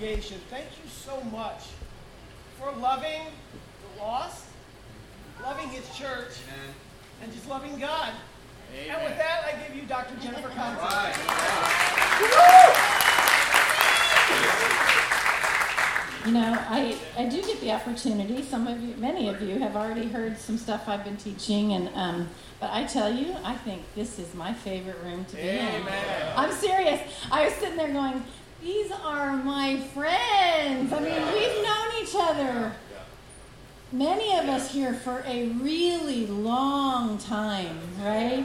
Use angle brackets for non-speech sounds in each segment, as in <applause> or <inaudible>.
congregation, thank you so much for loving the lost, loving His church, Amen. and just loving God. Amen. And with that, I give you Dr. Jennifer Konzen. Right. You know, I, I do get the opportunity. Some of you, many of you, have already heard some stuff I've been teaching, and um, but I tell you, I think this is my favorite room to be Amen. in. I'm serious. I was sitting there going, "These are my friends. I mean, we've known each other." Many of us here for a really long time, right?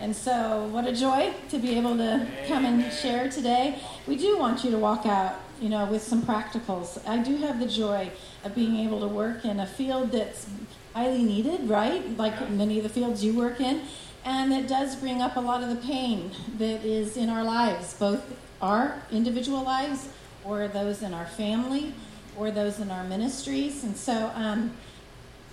And so, what a joy to be able to come and share today. We do want you to walk out you know, with some practicals. I do have the joy of being able to work in a field that's highly needed, right? Like many of the fields you work in. And it does bring up a lot of the pain that is in our lives, both our individual lives or those in our family or those in our ministries. And so um,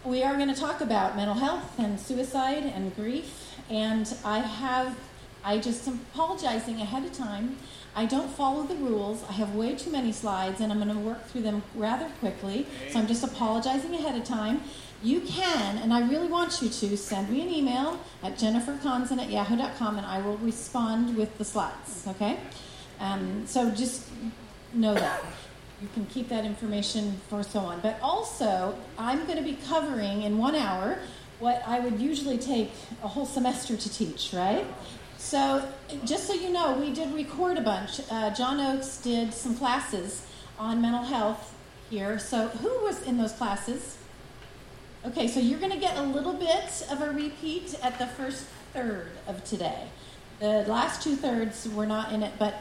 we are going to talk about mental health and suicide and grief. And I have, I just am apologizing ahead of time I don't follow the rules. I have way too many slides, and I'm going to work through them rather quickly. So I'm just apologizing ahead of time. You can, and I really want you to, send me an email at jenniferkonzen at yahoo.com, and I will respond with the slides, okay? Um, so just know that. You can keep that information for so on. But also, I'm going to be covering in one hour what I would usually take a whole semester to teach, right? So, just so you know, we did record a bunch. Uh, John Oakes did some classes on mental health here. So, who was in those classes? Okay, so you're going to get a little bit of a repeat at the first third of today. The last two thirds were not in it, but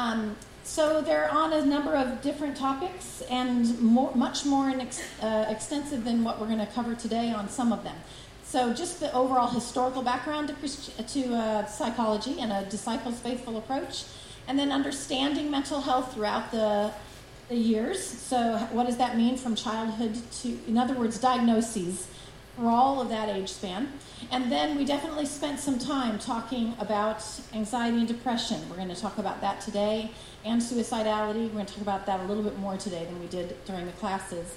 um, so they're on a number of different topics and more, much more ex, uh, extensive than what we're going to cover today on some of them. So, just the overall historical background to, Christi- to uh, psychology and a disciples' faithful approach, and then understanding mental health throughout the, the years. So, what does that mean from childhood to, in other words, diagnoses for all of that age span? And then we definitely spent some time talking about anxiety and depression. We're going to talk about that today, and suicidality. We're going to talk about that a little bit more today than we did during the classes.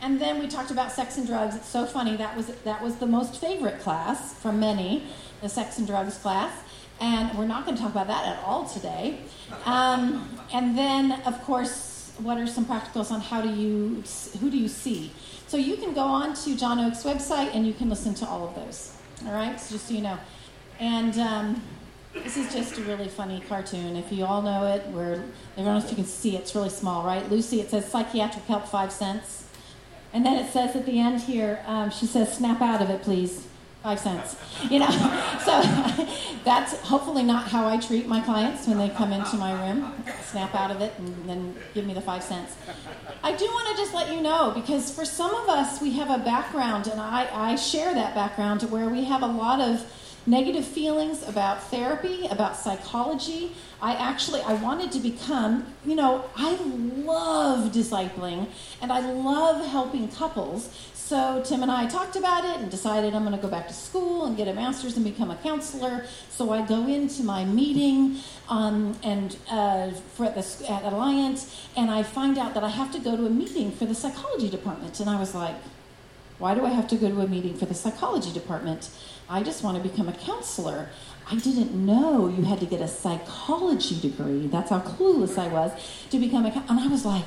And then we talked about sex and drugs. It's so funny. That was that was the most favorite class from many, the sex and drugs class. And we're not going to talk about that at all today. Um, and then, of course, what are some practicals on how do you who do you see? So you can go on to John Oakes' website and you can listen to all of those. All right, so just so you know. And um, this is just a really funny cartoon. If you all know it, where I don't know if you can see it, it's really small, right? Lucy, it says psychiatric help five cents. And then it says at the end here, um, she says, snap out of it, please. Five cents. You know, <laughs> so <laughs> that's hopefully not how I treat my clients when they come into my room. Snap out of it and then give me the five cents. I do want to just let you know because for some of us, we have a background, and I, I share that background where we have a lot of negative feelings about therapy, about psychology. I actually I wanted to become, you know, I love discipling and I love helping couples. So Tim and I talked about it and decided I'm going to go back to school and get a master's and become a counselor. So I go into my meeting um, and uh, for at, the, at Alliant, and I find out that I have to go to a meeting for the psychology department, and I was like, why do I have to go to a meeting for the psychology department? I just want to become a counselor. I didn't know you had to get a psychology degree. That's how clueless I was to become a counselor. and I was like,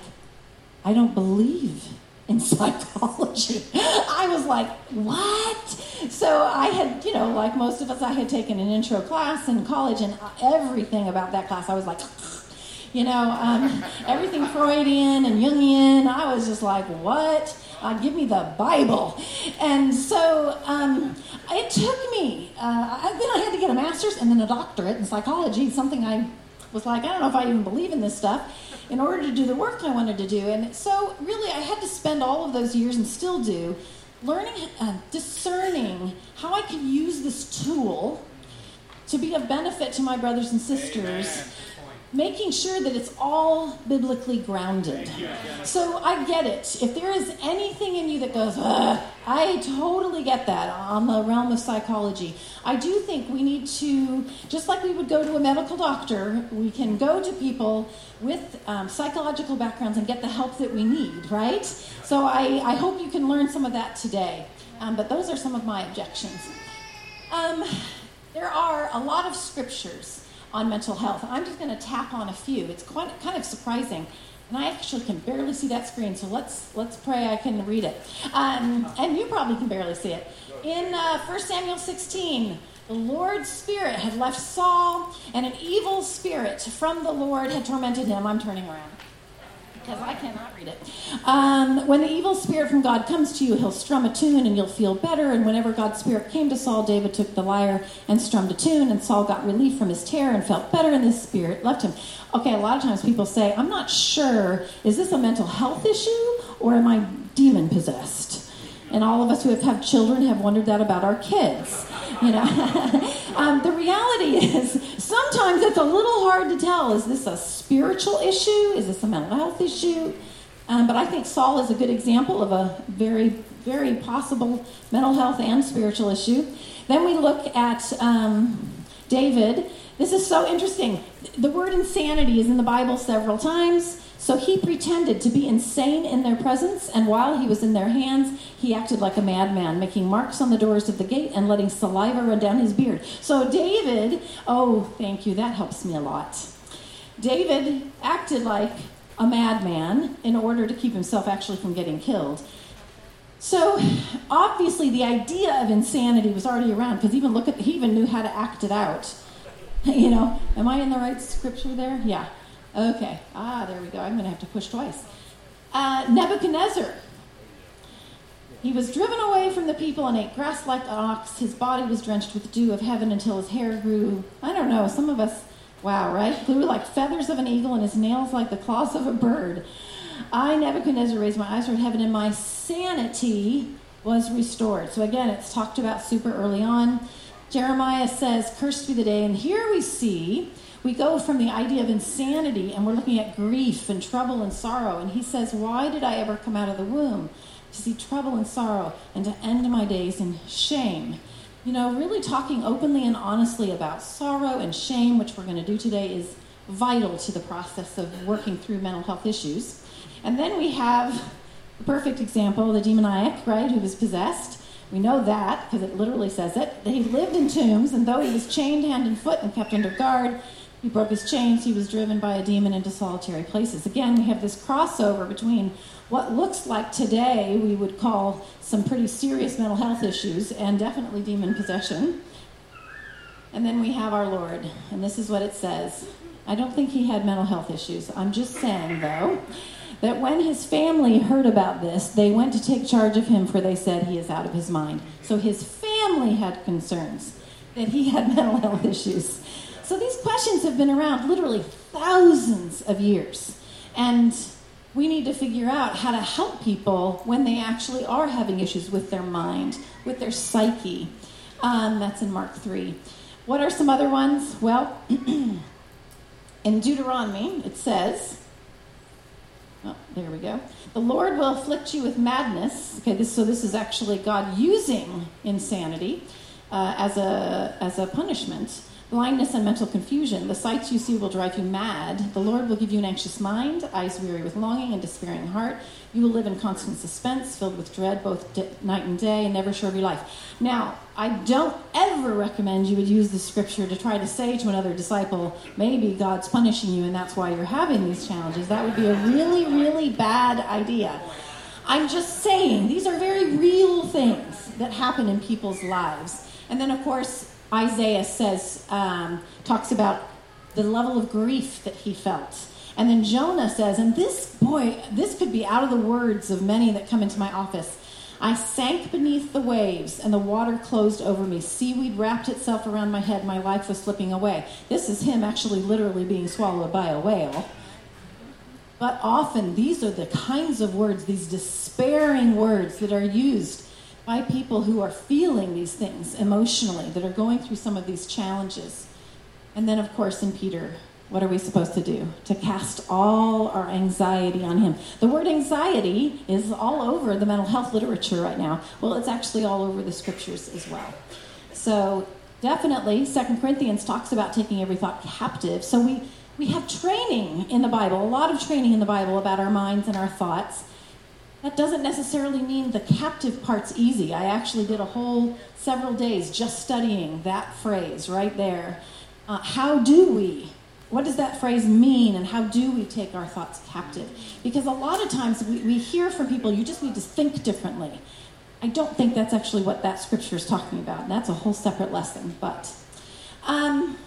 I don't believe in psychology. <laughs> I was like, what? So I had, you know, like most of us, I had taken an intro class in college, and everything about that class, I was like, <laughs> you know, um, everything Freudian and Jungian. I was just like, what? Uh, give me the Bible. And so um, it took me, uh, then I had to get a master's and then a doctorate in psychology, something I was like, I don't know if I even believe in this stuff, in order to do the work I wanted to do. And so, really, I had to spend all of those years and still do learning, uh, discerning how I could use this tool to be of benefit to my brothers and sisters. Making sure that it's all biblically grounded. So I get it. If there is anything in you that goes, I totally get that on the realm of psychology. I do think we need to, just like we would go to a medical doctor, we can go to people with um, psychological backgrounds and get the help that we need, right? So I, I hope you can learn some of that today. Um, but those are some of my objections. Um, there are a lot of scriptures on mental health. I'm just going to tap on a few. It's quite kind of surprising. And I actually can barely see that screen, so let's let's pray I can read it. Um, and you probably can barely see it. In uh, 1 Samuel 16, the Lord's Spirit had left Saul, and an evil spirit from the Lord had tormented him. I'm turning around because I cannot read it. Um, when the evil spirit from God comes to you, he'll strum a tune and you'll feel better. And whenever God's spirit came to Saul, David took the lyre and strummed a tune, and Saul got relief from his terror and felt better, and the spirit left him. Okay, a lot of times people say, I'm not sure, is this a mental health issue or am I demon possessed? And all of us who have children have wondered that about our kids. You know, <laughs> um, the reality is sometimes it's a little hard to tell. Is this a spiritual issue? Is this a mental health issue? Um, but I think Saul is a good example of a very, very possible mental health and spiritual issue. Then we look at um, David. This is so interesting. The word insanity is in the Bible several times. So he pretended to be insane in their presence, and while he was in their hands, he acted like a madman, making marks on the doors of the gate and letting saliva run down his beard. So David, oh, thank you, that helps me a lot. David acted like a madman in order to keep himself actually from getting killed. So obviously, the idea of insanity was already around because even look at he even knew how to act it out. <laughs> you know, am I in the right scripture there? Yeah. Okay. Ah, there we go. I'm going to have to push twice. Uh, Nebuchadnezzar. He was driven away from the people and ate grass like an ox. His body was drenched with dew of heaven until his hair grew, I don't know, some of us, wow, right? Grew like feathers of an eagle and his nails like the claws of a bird. I, Nebuchadnezzar, raised my eyes toward heaven and my sanity was restored. So again, it's talked about super early on. Jeremiah says, Cursed be the day. And here we see we go from the idea of insanity and we're looking at grief and trouble and sorrow. And he says, Why did I ever come out of the womb? To see trouble and sorrow and to end my days in shame. You know, really talking openly and honestly about sorrow and shame, which we're going to do today, is vital to the process of working through mental health issues. And then we have the perfect example, the demoniac, right, who was possessed. We know that because it literally says it. That He lived in tombs, and though he was chained hand and foot and kept under guard, he broke his chains. He was driven by a demon into solitary places. Again, we have this crossover between what looks like today we would call some pretty serious mental health issues and definitely demon possession. And then we have our Lord. And this is what it says. I don't think he had mental health issues. I'm just saying, though, that when his family heard about this, they went to take charge of him, for they said he is out of his mind. So his family had concerns that he had <laughs> mental health issues. So these questions have been around literally thousands of years. And we need to figure out how to help people when they actually are having issues with their mind, with their psyche. Um, that's in Mark 3. What are some other ones? Well, <clears throat> in Deuteronomy, it says, oh, there we go. The Lord will afflict you with madness. Okay, this, so this is actually God using insanity uh, as, a, as a punishment blindness and mental confusion. The sights you see will drive you mad. The Lord will give you an anxious mind, eyes weary with longing, and despairing heart. You will live in constant suspense, filled with dread both night and day, and never sure of your life. Now, I don't ever recommend you would use the scripture to try to say to another disciple, maybe God's punishing you and that's why you're having these challenges. That would be a really, really bad idea. I'm just saying, these are very real things that happen in people's lives. And then, of course, Isaiah says, um, talks about the level of grief that he felt. And then Jonah says, and this, boy, this could be out of the words of many that come into my office. I sank beneath the waves, and the water closed over me. Seaweed wrapped itself around my head. My life was slipping away. This is him actually literally being swallowed by a whale. But often, these are the kinds of words, these despairing words that are used by people who are feeling these things emotionally, that are going through some of these challenges. And then, of course, in Peter, what are we supposed to do? To cast all our anxiety on Him. The word anxiety is all over the mental health literature right now. Well, it's actually all over the scriptures as well. So, definitely, Second Corinthians talks about taking every thought captive. So, we, we have training in the Bible, a lot of training in the Bible about our minds and our thoughts. That doesn't necessarily mean the captive part's easy. I actually did a whole several days just studying that phrase right there. Uh, how do we what does that phrase mean and how do we take our thoughts captive? Because a lot of times we, we hear from people, you just need to think differently. I don't think that's actually what that scripture is talking about, and that's a whole separate lesson. But, um,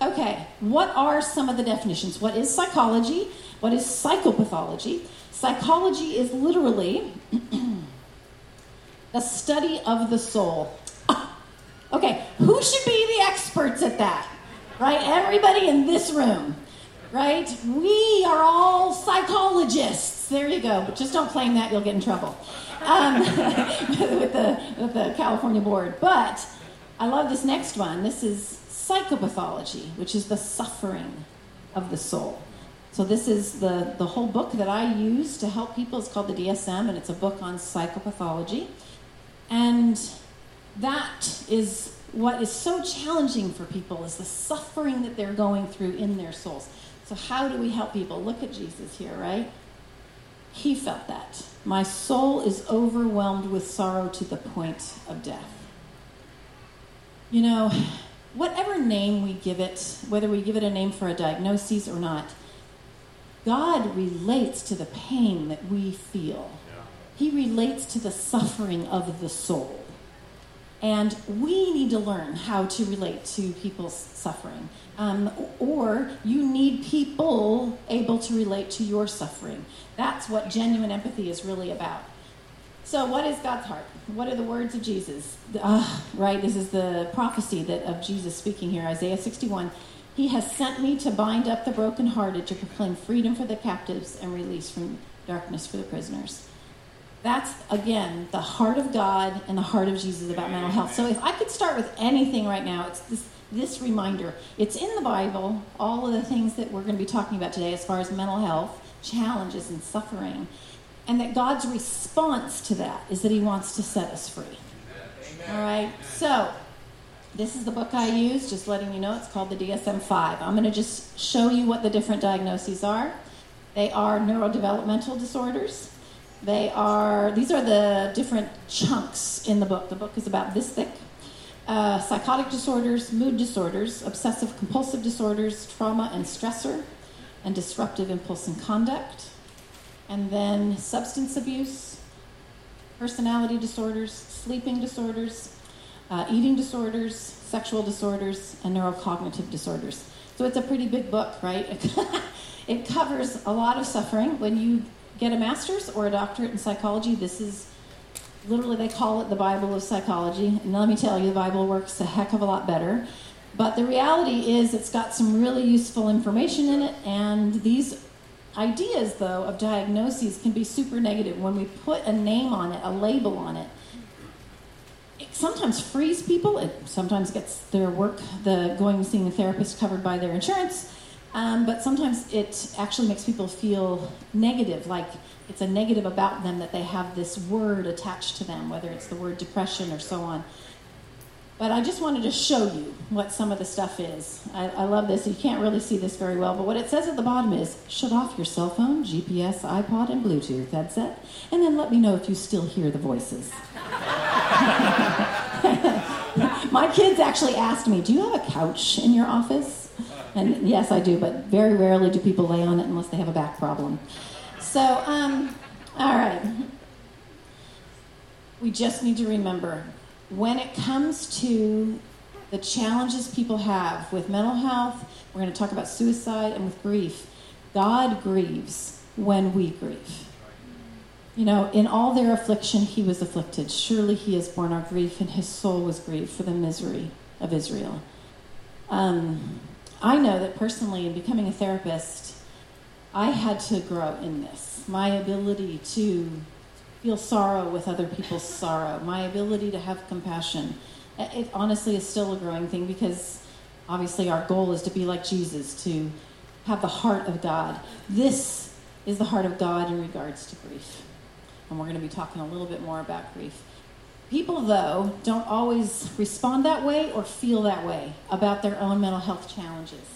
okay, what are some of the definitions? What is psychology? What is psychopathology? Psychology is literally the study of the soul. okay, who should be the experts at that? right? Everybody in this room, right? We are all psychologists. There you go. But just don't claim that, you'll get in trouble um, <laughs> with, the, with the California board. But I love this next one. This is psychopathology, which is the suffering of the soul. So this is the, the whole book that I use to help people. It's called the DSM, and it's a book on psychopathology. And that is what is so challenging for people is the suffering that they're going through in their souls. So, how do we help people? Look at Jesus here, right? He felt that. My soul is overwhelmed with sorrow to the point of death. You know, whatever name we give it, whether we give it a name for a diagnosis or not, God relates to the pain that we feel. He relates to the suffering of the soul. And we need to learn how to relate to people's suffering. Um, or you need people able to relate to your suffering. That's what genuine empathy is really about. So, what is God's heart? What are the words of Jesus? Uh, right, this is the prophecy that of Jesus speaking here, Isaiah 61. He has sent me to bind up the brokenhearted, to proclaim freedom for the captives and release from darkness for the prisoners. That's, again, the heart of God and the heart of Jesus about mental health. So if I could start with anything right now, it's this, this reminder. It's in the Bible, all of the things that we're going to be talking about today as far as mental health, challenges, and suffering. And that God's response to that is that He wants to set us free. Amen. All right? So, this is the book I use, just letting you know. It's called the DSM 5. I'm going to just show you what the different diagnoses are. They are neurodevelopmental disorders, they are, these are the different chunks in the book. The book is about this thick. Uh, psychotic disorders, mood disorders, obsessive compulsive disorders, trauma and stressor, and disruptive impulse and conduct. And then substance abuse, personality disorders, sleeping disorders, uh, eating disorders, sexual disorders, and neurocognitive disorders. So it's a pretty big book, right? <laughs> it covers a lot of suffering. When you get a master's or a doctorate in psychology, this is literally they call it the Bible of psychology. And let me tell you, the Bible works a heck of a lot better. But the reality is, it's got some really useful information in it, and these ideas, though, of diagnoses can be super negative. When we put a name on it, a label on it, it sometimes frees people. It sometimes gets their work, the going and seeing a therapist, covered by their insurance. Um, but sometimes it actually makes people feel negative, like it's a negative about them that they have this word attached to them, whether it's the word depression or so on. But I just wanted to show you what some of the stuff is. I, I, love this. You can't really see this very well, but what it says at the bottom is shut off your cell phone, GPS, iPod, and Bluetooth headset, and then let me know if you still hear the voices. <laughs> My kids actually asked me, Do you have a couch in your office? And yes, I do, but very rarely do people lay on it unless they have a back problem. So, um, all right. We just need to remember when it comes to the challenges people have with mental health, we're going to talk about suicide and with grief. God grieves when we grieve. You know, in all their affliction, he was afflicted. Surely he has borne our grief, and his soul was grieved for the misery of Israel. Um, I know that personally, in becoming a therapist, I had to grow in this. My ability to feel sorrow with other people's sorrow, my ability to have compassion. Eh, it honestly is still a growing thing because obviously our goal is to be like Jesus, to have the heart of God. This is the heart of God in regards to grief. And we're going to be talking a little bit more about grief. People, though, don't always respond that way or feel that way about their own mental health challenges.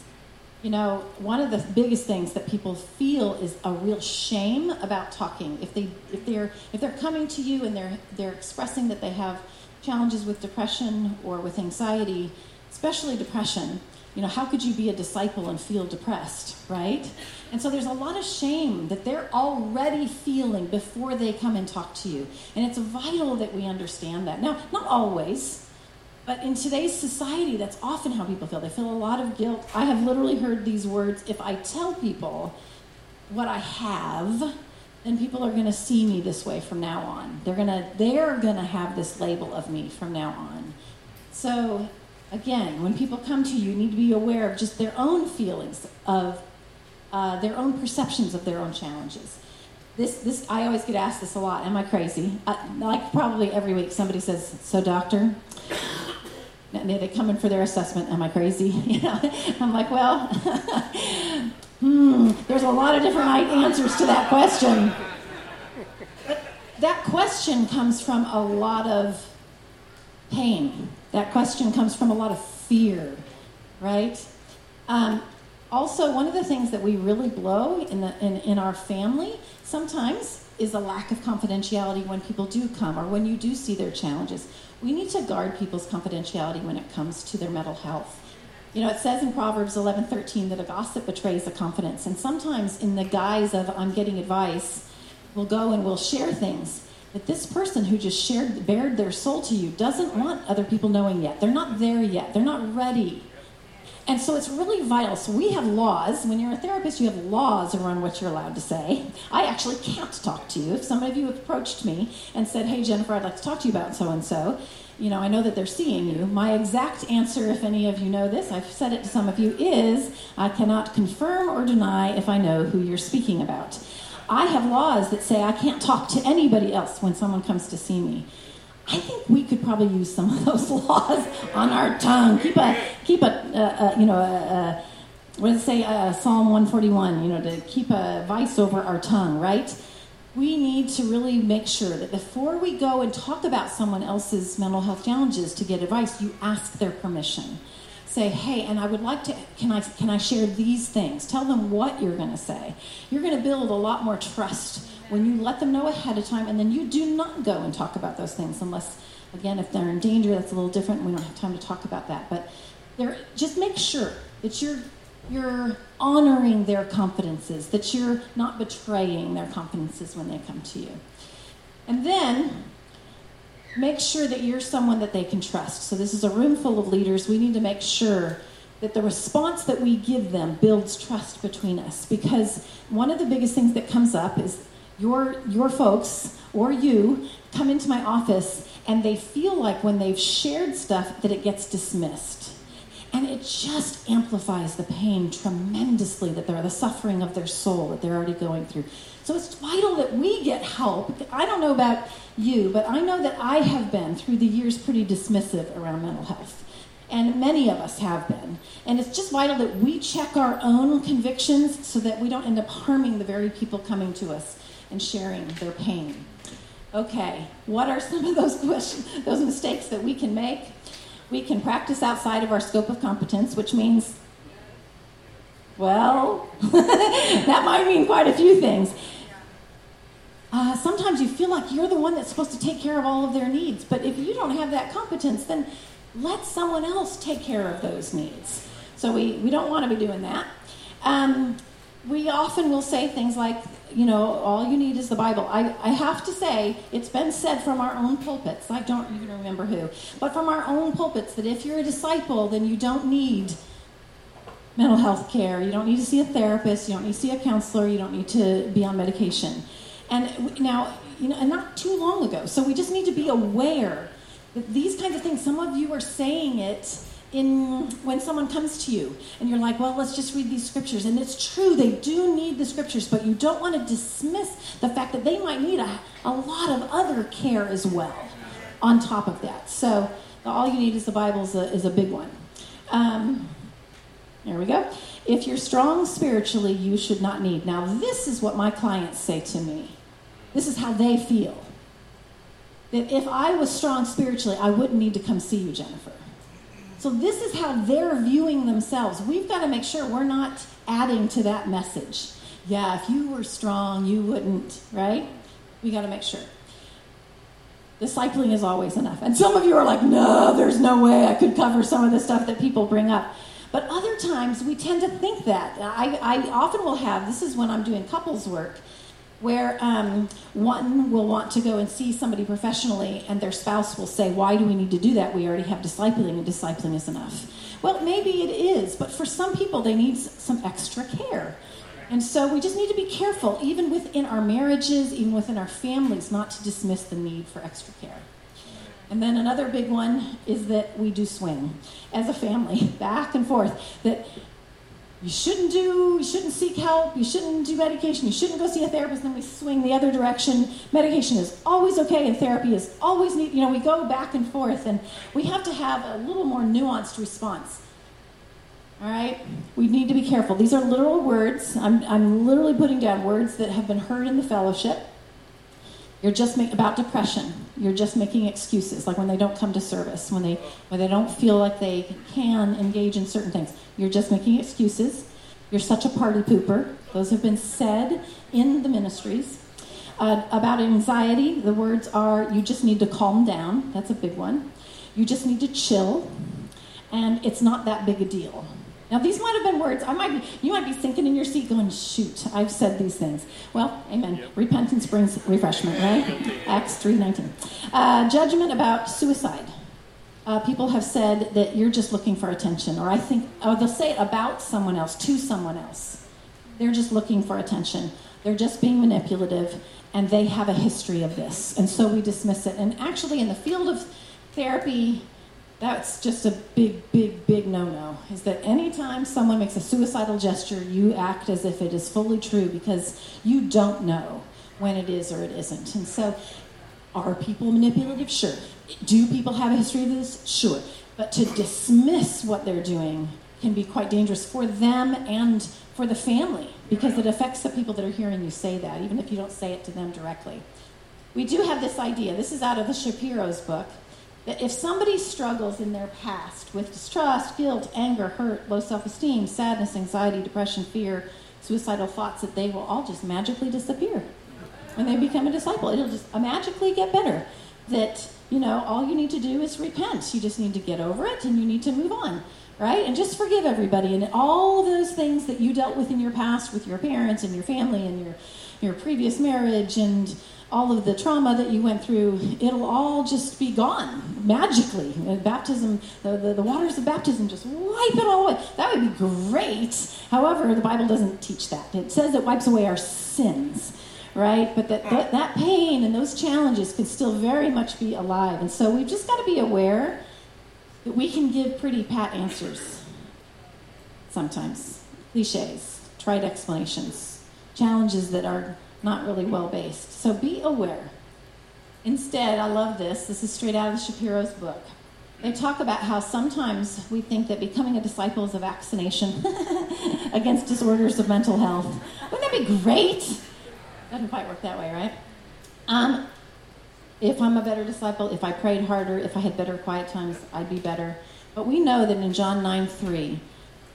You know, one of the biggest things that people feel is a real shame about talking. If they if they're if they're coming to you and they're they're expressing that they have challenges with depression or with anxiety, especially depression, you know, how could you be a disciple and feel depressed, right? And so there's a lot of shame that they're already feeling before they come and talk to you. And it's vital that we understand that. Now, not always, but in today's society, that's often how people feel. They feel a lot of guilt. I have literally heard these words if I tell people what I have, then people are going to see me this way from now on. They're going to they're going to have this label of me from now on. So again, when people come to you, you need to be aware of just their own feelings of uh, their own perceptions of their own challenges. This, this, I always get asked this a lot. Am I crazy? Uh, like probably every week, somebody says, "So, doctor." They come in for their assessment. Am I crazy? <laughs> You know, I'm like, well, <laughs> hmm. There's a lot of different answers to that question. That question comes from a lot of pain that question comes from a lot of fear, right? Um, also, one of the things that we really blow in, the, in, in our family sometimes is a lack of confidentiality when people do come or when you do see their challenges. We need to guard people's confidentiality when it comes to their mental health. You know, it says in Proverbs 11:13 that a gossip betrays a confidence, and sometimes in the guise of I'm getting advice, we'll go and we'll share things that this person who just shared, bared their soul to you doesn't want other people knowing yet. They're not there yet. They're not ready. And so it's really vital. So we have laws. When you're a therapist, you have laws around what you're allowed to say. I actually can't talk to you. If some of you approached me and said, Hey, Jennifer, I'd like to talk to you about so and so, you know, I know that they're seeing you. My exact answer, if any of you know this, I've said it to some of you, is I cannot confirm or deny if I know who you're speaking about. I have laws that say I can't talk to anybody else when someone comes to see me. I think we could probably use some of those <laughs> laws on our tongue. Keep a keep a, a, a you know uh, what does it say? Uh, Psalm 141. You know to keep a vice over our tongue, right? We need to really make sure that before we go and talk about someone else's mental health challenges to get advice, you ask their permission say, hey, and I would like to, can I, can I share these things? Tell them what you're going to say. You're going to build a lot more trust when you let them know ahead of time, and then you do not go and talk about those things unless, again, if they're in danger, that's a little different. We don't have time to talk about that. But just make sure that you're you're honoring their confidences, that you're not betraying their confidences when they come to you. And then make sure that you're someone that they can trust. So, this is a room full of leaders. We need to make sure that the response that we give them builds trust between us. Because one of the biggest things that comes up is your, your folks or you come into my office and they feel like when they've shared stuff that it gets dismissed. And it just amplifies the pain tremendously that they're the suffering of their soul that they're already going through. So it's vital that we get help. I don't know about you, but I know that I have been through the years pretty dismissive around mental health. And many of us have been. And it's just vital that we check our own convictions so that we don't end up harming the very people coming to us and sharing their pain. Okay, what are some of those <laughs> questions, those mistakes that we can make? We can practice outside of our scope of competence, which means, well, <laughs> that might mean quite a few things. Uh, sometimes you feel like you're the one that's supposed to take care of all of their needs, but if you don't have that competence, then let someone else take care of those needs. So we, we don't want to be doing that. Um, we often will say things like, you know, all you need is the Bible. I, I have to say, it's been said from our own pulpits. I don't even remember who, but from our own pulpits that if you're a disciple, then you don't need mental health care. You don't need to see a therapist. You don't need to see a counselor. You don't need to be on medication. And now, you know, and not too long ago. So we just need to be aware that these kinds of things, some of you are saying it in when someone comes to you and you're like, well, let's just read these scriptures. And it's true, they do need the scriptures, but you don't want to dismiss the fact that they might need a, a lot of other care as well on top of that. So all you need is the Bible is a, is a big one. Um, There we go. If you're strong spiritually, you should not need. Now, this is what my clients say to me. This is how they feel. That if I was strong spiritually, I wouldn't need to come see you, Jennifer. So, this is how they're viewing themselves. We've got to make sure we're not adding to that message. Yeah, if you were strong, you wouldn't, right? We got to make sure. Discipling is always enough. And some of you are like, no, there's no way I could cover some of the stuff that people bring up. But other times we tend to think that. I, I often will have, this is when I'm doing couples work, where um, one will want to go and see somebody professionally, and their spouse will say, Why do we need to do that? We already have discipling, and discipling is enough. Well, maybe it is, but for some people, they need some extra care. And so we just need to be careful, even within our marriages, even within our families, not to dismiss the need for extra care. And then another big one is that we do swing as a family, <laughs> back and forth. That you shouldn't do, you shouldn't seek help, you shouldn't do medication, you shouldn't go see a therapist, then we swing the other direction. Medication is always okay and therapy is always need, you know, we go back and forth and we have to have a little more nuanced response. All right? We need to be careful. These are literal words. I'm, I'm literally putting down words that have been heard in the fellowship. You're just make, about depression. You're just making excuses, like when they don't come to service, when they when they don't feel like they can engage in certain things. You're just making excuses. You're such a party pooper. Those have been said in the ministries. Uh, about anxiety, the words are you just need to calm down. That's a big one. You just need to chill, and it's not that big a deal. Now, these might have been words. I might be, you might be thinking in your seat, going, "Shoot, I've said these things." Well, Amen. Yep. Repentance brings refreshment, right? Acts three nineteen. Uh, judgment about suicide. Uh, people have said that you're just looking for attention, or I think, oh, they'll say it about someone else to someone else. They're just looking for attention. They're just being manipulative, and they have a history of this, and so we dismiss it. And actually, in the field of therapy that's just a big, big, big no no. Is that anytime someone makes a suicidal gesture, you act as if it is fully true because you don't know when it is or it isn't. And so, are people manipulative? Sure. Do people have a history of this? Sure. But to dismiss what they're doing can be quite dangerous for them and for the family because it affects the people that are hearing you say that, even if you don't say it to them directly. We do have this idea. This is out of the Shapiro's book that if somebody struggles in their past with distrust, guilt, anger, hurt, low self esteem, sadness, anxiety, depression, fear, suicidal thoughts, that they will all just magically disappear when they become a disciple. It'll just magically get better. That, you know, all you need to do is repent. You just need to get over it and you need to move on, right? And just forgive everybody and all those things that you dealt with in your past with your parents and your family and your, your previous marriage and all of the trauma that you went through, it'll all just be gone magically. Baptism, the, the, the, waters of baptism just wipe it all away. That would be great. However, the Bible doesn't teach that. It says it wipes away our sins, right? But that, that, that pain and those challenges can still very much be alive. And so we've just got to be aware that we can give pretty pat answers sometimes, cliches, trite explanations, challenges that are not really well based. So be aware. Instead, I love this. This is straight out of Shapiro's book. They talk about how sometimes we think that becoming a disciple is a vaccination <laughs> against disorders of mental health. Wouldn't that be great? Doesn't quite work that way, right? Um, if I'm a better disciple, if I prayed harder, if I had better quiet times, I'd be better. But we know that in John 9 3,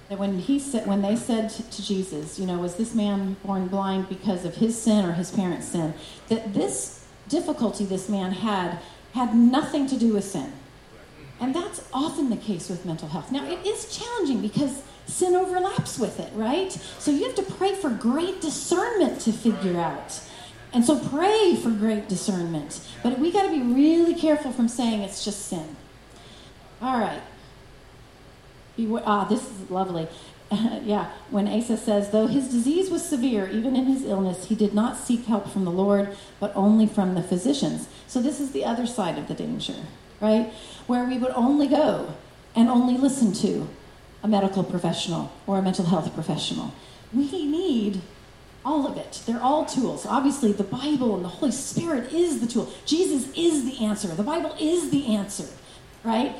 that when he said when they said to Jesus, you know, was this man born blind because of his sin or his parents' sin? That this difficulty this man had had nothing to do with sin. And that's often the case with mental health. Now, it is challenging because sin overlaps with it, right? So you have to pray for great discernment to figure out. And so pray for great discernment. But we got to be really careful from saying it's just sin. All right. Ah, this is lovely. <laughs> yeah, when Asa says, though his disease was severe, even in his illness, he did not seek help from the Lord, but only from the physicians. So this is the other side of the danger, right? Where we would only go and only listen to a medical professional or a mental health professional. We need all of it. They're all tools. Obviously, the Bible and the Holy Spirit is the tool. Jesus is the answer. The Bible is the answer, right?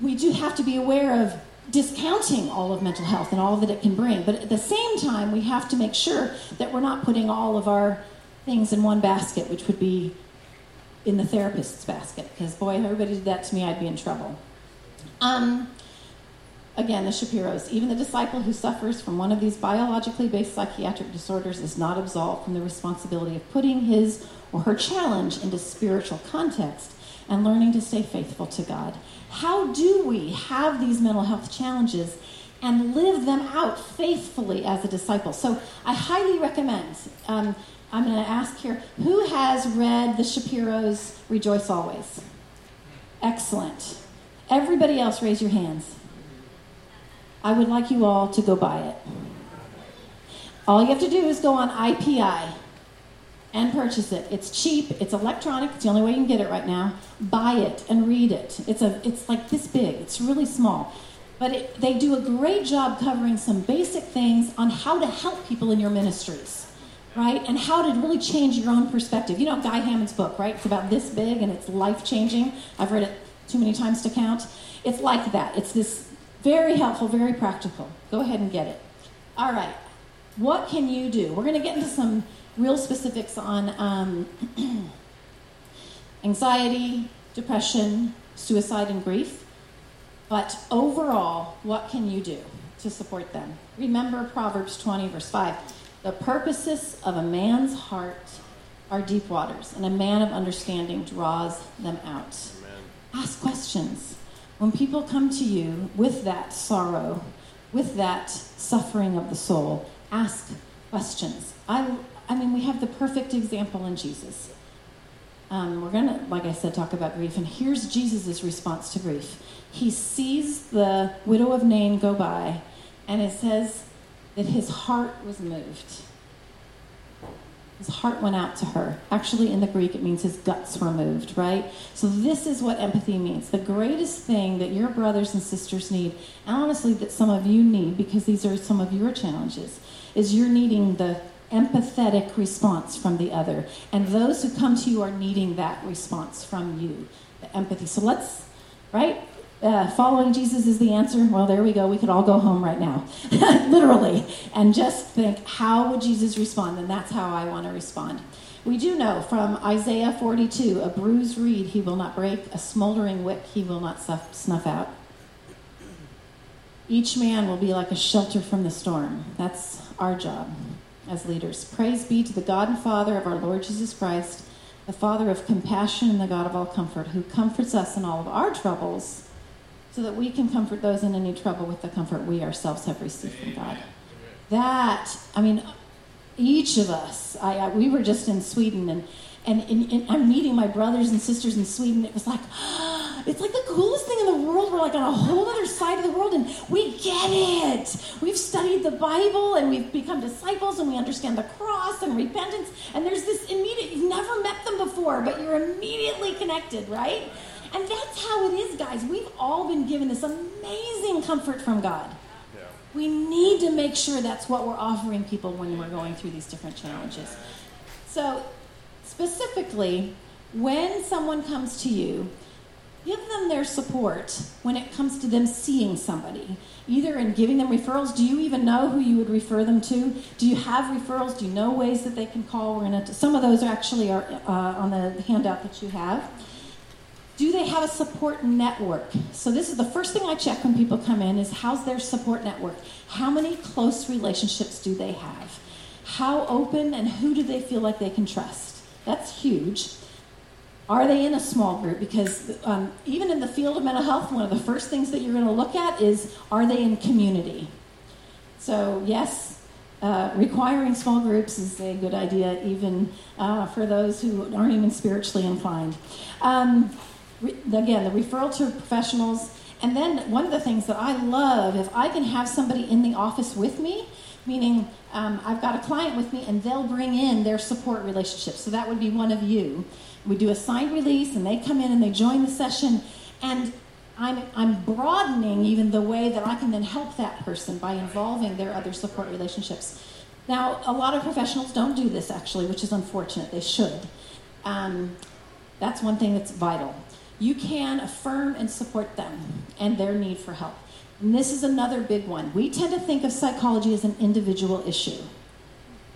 We do have to be aware of discounting all of mental health and all that it can bring. But at the same time, we have to make sure that we're not putting all of our things in one basket, which would be in the therapist's basket. Because, boy, if everybody did that to me, I'd be in trouble. Um, again, the Shapiros. Even the disciple who suffers from one of these biologically based psychiatric disorders is not absolved from the responsibility of putting his or her challenge into spiritual context and learning to stay faithful to God. How do we have these mental health challenges and live them out faithfully as a disciple? So I highly recommend. Um, I'm going to ask here who has read the Shapiro's Rejoice Always? Excellent. Everybody else, raise your hands. I would like you all to go buy it. All you have to do is go on IPI and purchase it. It's cheap, it's electronic, it's the only way you can get it right now. Buy it and read it. It's a it's like this big. It's really small. But it, they do a great job covering some basic things on how to help people in your ministries, right? And how to really change your own perspective. You know Guy Hammond's book, right? It's about this big and it's life changing. I've read it too many times to count. It's like that. It's this very helpful, very practical. Go ahead and get it. All right. What can you do? We're going to get into some real specifics on um, <clears throat> anxiety, depression, suicide, and grief. But overall, what can you do to support them? Remember Proverbs 20, verse 5. The purposes of a man's heart are deep waters, and a man of understanding draws them out. Amen. Ask questions. When people come to you with that sorrow, with that suffering of the soul, ask questions. I, I mean, we have the perfect example in Jesus. Um, we're going to, like I said, talk about grief. And here's Jesus' response to grief. He sees the widow of Nain go by, and it says that his heart was moved. His heart went out to her. Actually, in the Greek, it means his guts were moved, right? So, this is what empathy means. The greatest thing that your brothers and sisters need, and honestly, that some of you need, because these are some of your challenges, is you're needing the empathetic response from the other. And those who come to you are needing that response from you, the empathy. So let's, right? Uh, following Jesus is the answer. Well, there we go. We could all go home right now, <laughs> literally, and just think, how would Jesus respond? And that's how I want to respond. We do know from Isaiah 42 a bruised reed he will not break, a smoldering wick he will not snuff out. Each man will be like a shelter from the storm. That's our job as leaders. Praise be to the God and Father of our Lord Jesus Christ, the Father of compassion and the God of all comfort, who comforts us in all of our troubles, so that we can comfort those in any trouble with the comfort we ourselves have received from God. That, I mean, each of us, I, I we were just in Sweden, and, and, and, and I'm meeting my brothers and sisters in Sweden. It was like, <gasps> it's like the coolest thing in the world. We're like on a whole other side of the world and we get it. We've studied the Bible and we've become disciples and we understand the cross and repentance. And there's this immediate, you've never met them before, but you're immediately connected, right? And that's how it is, guys. We've all been given this amazing comfort from God. Yeah. We need to make sure that's what we're offering people when we're going through these different challenges. So, specifically, when someone comes to you give them their support when it comes to them seeing somebody, either in giving them referrals. Do you even know who you would refer them to? Do you have referrals? Do you know ways that they can call? We're gonna. Some of those actually are uh, on the handout that you have. Do they have a support network? So this is the first thing I check when people come in: is how's their support network? How many close relationships do they have? How open and who do they feel like they can trust? That's huge. Are they in a small group? Because um, even in the field of mental health, one of the first things that you're going to look at is are they in community? So, yes, uh, requiring small groups is a good idea, even uh, for those who aren't even spiritually inclined. Um, re- again, the referral to professionals. And then one of the things that I love, if I can have somebody in the office with me, meaning um, I've got a client with me and they'll bring in their support relationship. So that would be one of you we do a signed release and they come in and they join the session and I'm, I'm broadening even the way that I can then help that person by involving their other support relationships. Now, a lot of professionals don't do this actually, which is unfortunate. They should. Um, that's one thing that's vital. you can affirm and support them and their need for help. And this is another big one. We tend to think of psychology as an individual issue,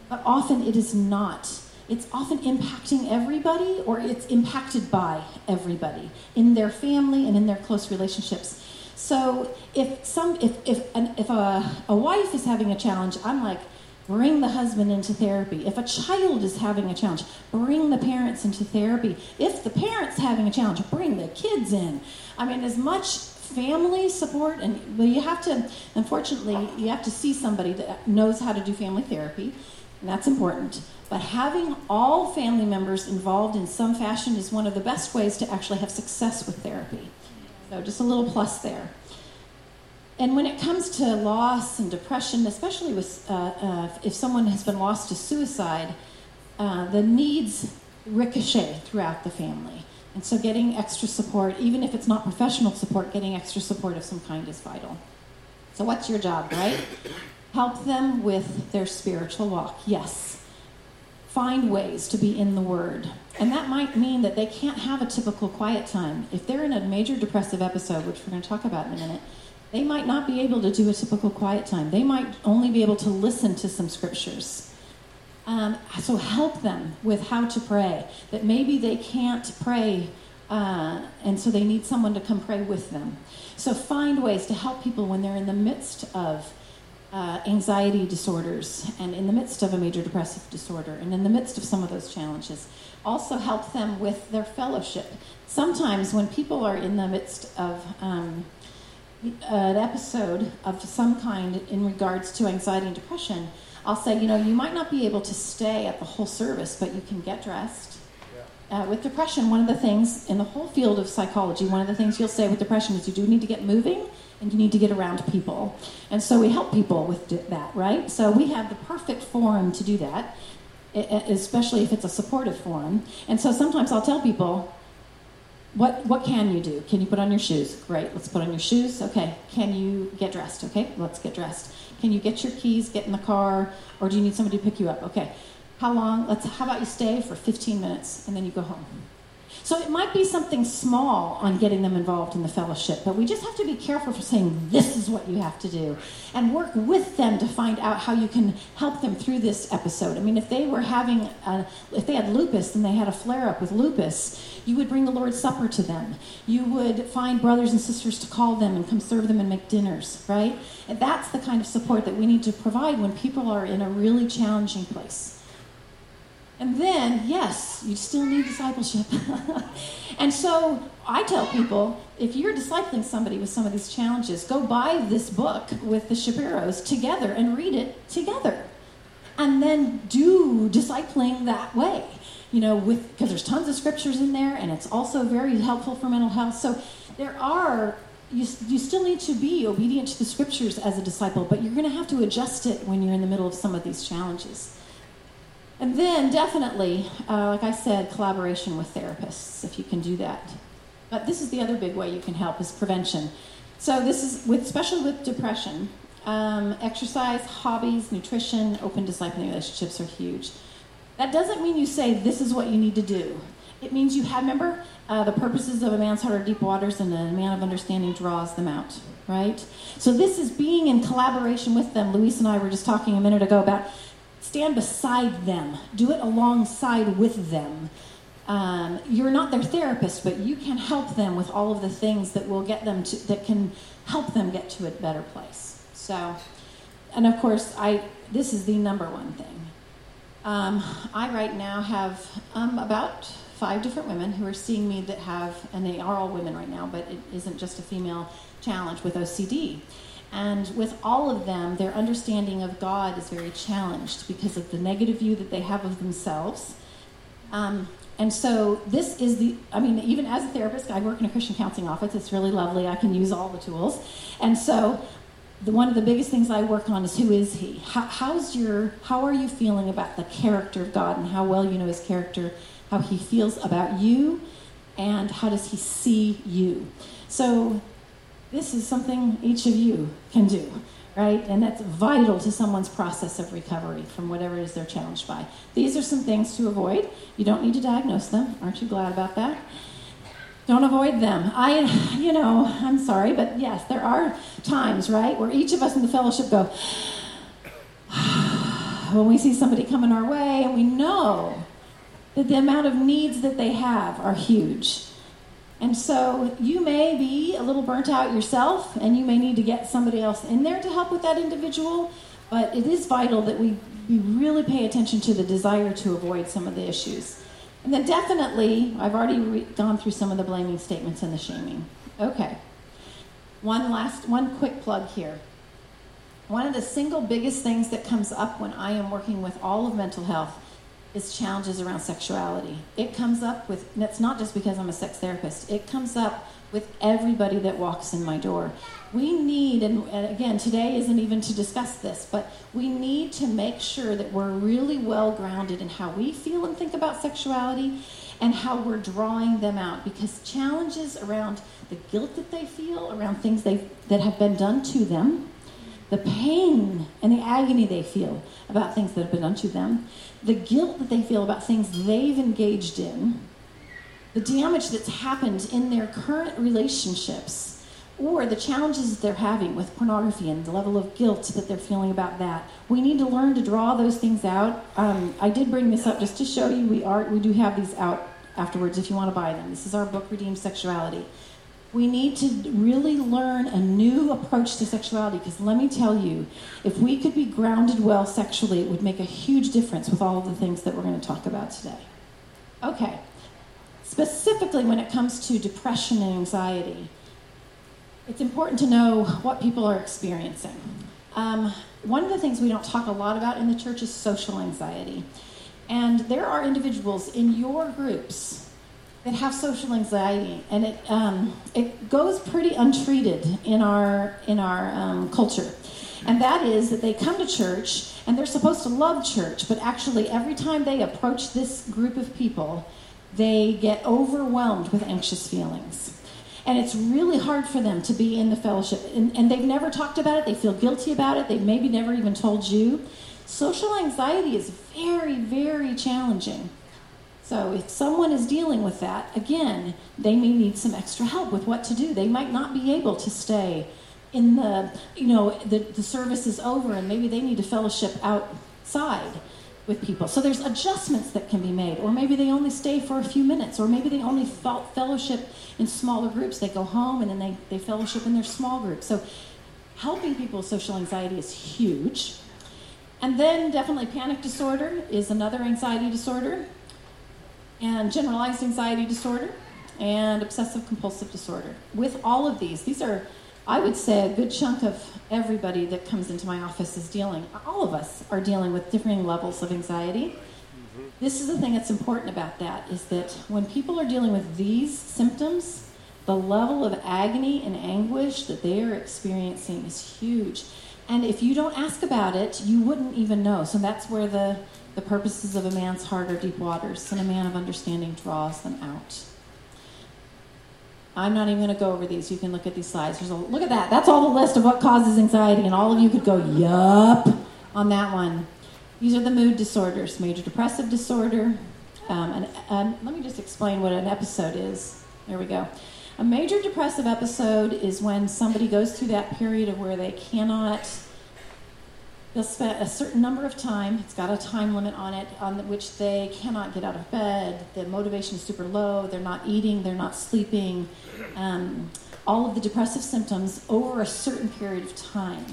but often it is not. It's often impacting everybody or it's impacted by everybody in their family and in their close relationships. So if some if if an, if a, a wife is having a challenge, I'm like, bring the husband into therapy. If a child is having a challenge, bring the parents into therapy. If the parents having a challenge, bring the kids in. I mean, as much family support and well you have to unfortunately you have to see somebody that knows how to do family therapy and that's important but having all family members involved in some fashion is one of the best ways to actually have success with therapy so just a little plus there. And when it comes to loss and depression, especially with uh, uh, if someone has been lost to suicide, uh, the needs ricochet throughout the family. And so getting extra support, even if it's not professional support, getting extra support of some kind is vital. So what's your job, right? <coughs> Help them with their spiritual walk. Yes find ways to be in the Word. And that might mean that they can't have a typical quiet time. If they're in a major depressive episode, which we're going to talk about in a minute, they might not be able to do a typical quiet time. They might only be able to listen to some scriptures. Um, so help them with how to pray. That maybe they can't pray, uh, and so they need someone to come pray with them. So find ways to help people when they're in the midst of uh, anxiety disorders and in the midst of a major depressive disorder and in the midst of some of those challenges. Also, help them with their fellowship. Sometimes, when people are in the midst of um, an episode of some kind in regards to anxiety and depression, I'll say, you know, you might not be able to stay at the whole service, but you can get dressed. Uh, with depression, one of the things in the whole field of psychology, one of the things you'll say with depression is you do need to get moving and you need to get around people. And so we help people with that, right? So we have the perfect forum to do that, especially if it's a supportive forum. And so sometimes I'll tell people, what, what can you do? Can you put on your shoes? Great, let's put on your shoes. Okay, can you get dressed? Okay, let's get dressed. Can you get your keys, get in the car, or do you need somebody to pick you up? Okay, how long? Let's. How about you stay for 15 minutes and then you go home. So it might be something small on getting them involved in the fellowship, but we just have to be careful for saying this is what you have to do and work with them to find out how you can help them through this episode. I mean, if they were having, a, if they had lupus and they had a flare up with lupus, you would bring the Lord's Supper to them. You would find brothers and sisters to call them and come serve them and make dinners, right? And that's the kind of support that we need to provide when people are in a really challenging place. And then, yes, you still need discipleship. <laughs> and so I tell people if you're discipling somebody with some of these challenges, go buy this book with the Shapiros together and read it together. And then do discipling that way. You know, with because there's tons of scriptures in there and it's also very helpful for mental health. So there are you, you still need to be obedient to the scriptures as a disciple, but you're going to have to adjust it when you're in the middle of some of these challenges. And then, definitely, uh, like I said, collaboration with therapists, if you can do that. But this is the other big way you can help is prevention. So this is with, especially with depression. Um, exercise, hobbies, nutrition, open discipling relationships are huge. That doesn't mean you say this is what you need to do. It means you have, remember, uh, the purposes of a man's heart are deep waters, and a man of understanding draws them out, right? So this is being in collaboration with them. Luis and I were just talking a minute ago about stand beside them, do it alongside with them. Um, you're not their therapist, but you can help them with all of the things that will get them to, that can help them get to a better place. So, and of course, I this is the number one thing. Um, I right now have um, about five different women who are seeing me that have, and they are all women right now, but it isn't just a female challenge with OCD. And with all of them, their understanding of God is very challenged because of the negative view that they have of themselves. Um, and so this is the, I mean, even as a therapist, I work in a Christian counseling office. It's really lovely. I can use all the tools. And so the, one of the biggest things I work on is who is he? How, how's your, how are you feeling about the character of God and how well you know his character, how he feels about you, and how does he see you? So this is something each of you can do, right? And that's vital to someone's process of recovery from whatever it is they're challenged by. These are some things to avoid. You don't need to diagnose them. Aren't you glad about that? Don't avoid them. I, you know, I'm sorry, but yes, there are times, right, where each of us in the fellowship go, <sighs> when we see somebody coming our way and we know that the amount of needs that they have are huge. And so you may be a little burnt out yourself, and you may need to get somebody else in there to help with that individual. But it is vital that we, we really pay attention to the desire to avoid some of the issues. And then definitely, I've already re- gone through some of the blaming statements and the shaming. Okay. One last, one quick plug here. One of the single biggest things that comes up when I am working with all of mental health is challenges around sexuality. It comes up with, it's not just because I'm a sex therapist, it comes up with everybody that walks in my door. We need, and, and, again, today isn't even to discuss this, but we need to make sure that we're really well grounded in how we feel and think about sexuality and how we're drawing them out because challenges around the guilt that they feel, around things they, that have been done to them, the pain and the agony they feel about things that have been done to them, the guilt that they feel about things they've engaged in, the damage that's happened in their current relationships, or the challenges they're having with pornography and the level of guilt that they're feeling about that. We need to learn to draw those things out. Um, I did bring this up just to show you we are we do have these out afterwards if you want to buy them. This is our book, Redeemed Sexuality we need to really learn a new approach to sexuality because let me tell you, if we could be grounded well sexually, it would make a huge difference with all the things that we're going to talk about today. Okay, specifically when it comes to depression and anxiety, it's important to know what people are experiencing. Um, one of the things we don't talk a lot about in the church is social anxiety. And there are individuals in your groups that have social anxiety, and it um, it goes pretty untreated in our in our um, culture, and that is that they come to church and they're supposed to love church, but actually every time they approach this group of people, they get overwhelmed with anxious feelings. And it's really hard for them to be in the fellowship. And, and they've never talked about it. They feel guilty about it. They've maybe never even told you. Social anxiety is very, very challenging. So if someone is dealing with that, again, they may need some extra help with what to do. They might not be able to stay in the, you know, the, the service is over and maybe they need to fellowship outside with people. So there's adjustments that can be made. Or maybe they only stay for a few minutes. Or maybe they only fellowship in smaller groups. They go home and then they, they fellowship in their small groups. So helping people with social anxiety is huge. And then definitely panic disorder is another anxiety disorder and generalized anxiety disorder and obsessive compulsive disorder. With all of these, these are, I would say, a good chunk of everybody that comes into my office is dealing, all of us are dealing with differing levels of anxiety. This is the thing that's important about that is that when people are dealing with these symptoms, the level of agony and anguish that they are experiencing is huge. And if you don't ask about it, you wouldn't even know. So that's where the the purposes of a man's heart are deep waters, and a man of understanding draws them out. I'm not even going to go over these. You can look at these slides. There's a, look at that. That's all the list of what causes anxiety, and all of you could go, yup, on that one. These are the mood disorders major depressive disorder. Um, and, and let me just explain what an episode is. There we go. A major depressive episode is when somebody goes through that period of where they cannot They'll spend a certain number of time. It's got a time limit on it, on which they cannot get out of bed. The motivation is super low. They're not eating. They're not sleeping. Um, all of the depressive symptoms over a certain period of time.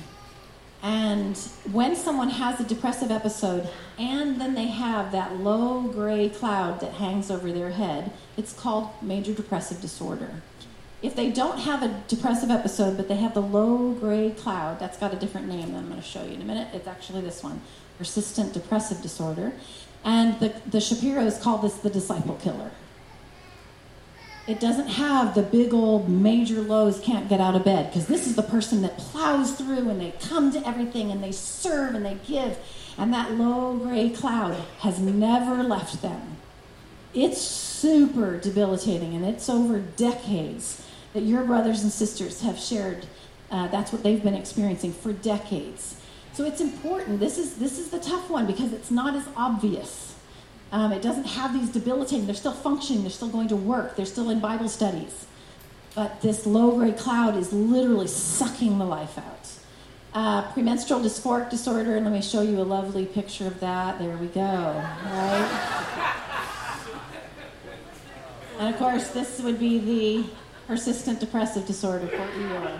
And when someone has a depressive episode and then they have that low gray cloud that hangs over their head, it's called major depressive disorder. If they don't have a depressive episode, but they have the low gray cloud, that's got a different name that I'm going to show you in a minute. It's actually this one persistent depressive disorder. And the, the Shapiro's call this the disciple killer. It doesn't have the big old major lows can't get out of bed because this is the person that plows through and they come to everything and they serve and they give. And that low gray cloud has never left them. It's super debilitating and it's over decades that your brothers and sisters have shared. Uh, that's what they've been experiencing for decades. So it's important. This is this is the tough one because it's not as obvious. Um, it doesn't have these debilitating, they're still functioning, they're still going to work, they're still in Bible studies. But this low grade cloud is literally sucking the life out. Uh, premenstrual dysphoric disorder, and let me show you a lovely picture of that. There we go, right? <laughs> and of course, this would be the persistent depressive disorder for ER.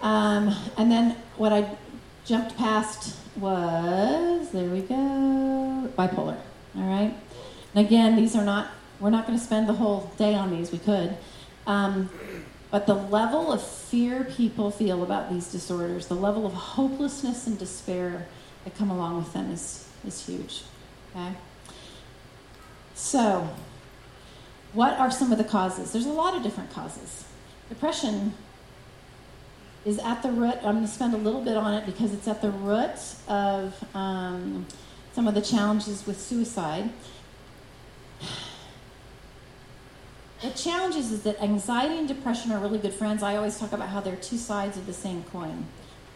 Um, and then what I jumped past was, there we go, bipolar. All right? And again, these are not, we're not going to spend the whole day on these, we could. Um, but the level of fear people feel about these disorders, the level of hopelessness and despair that come along with them is, is huge. Okay? So, what are some of the causes? There's a lot of different causes. Depression is at the root, I'm going to spend a little bit on it because it's at the root of um, some of the challenges with suicide. The challenge is, is that anxiety and depression are really good friends. I always talk about how they're two sides of the same coin.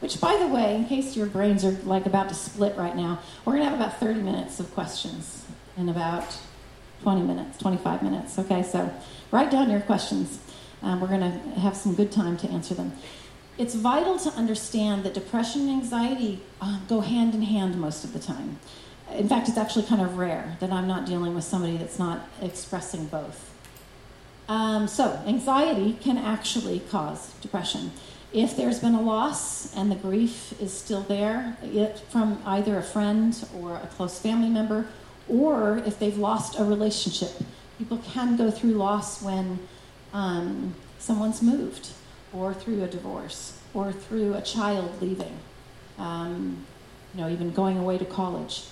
Which, by the way, in case your brains are like about to split right now, we're going to have about 30 minutes of questions and about 20 minutes, 25 minutes. Okay, so write down your questions. Um, we're going to have some good time to answer them it's vital to understand that depression and anxiety uh, go hand in hand most of the time. In fact, it's actually kind of rare that I'm not dealing with somebody that's not expressing both. Um, so, anxiety can actually cause depression. If there's been a loss and the grief is still there, it, from either a friend or a close family member, or if they've lost a relationship, people can go through loss when um, someone's moved or through a divorce, or through a child leaving, um, you know, even going away to college.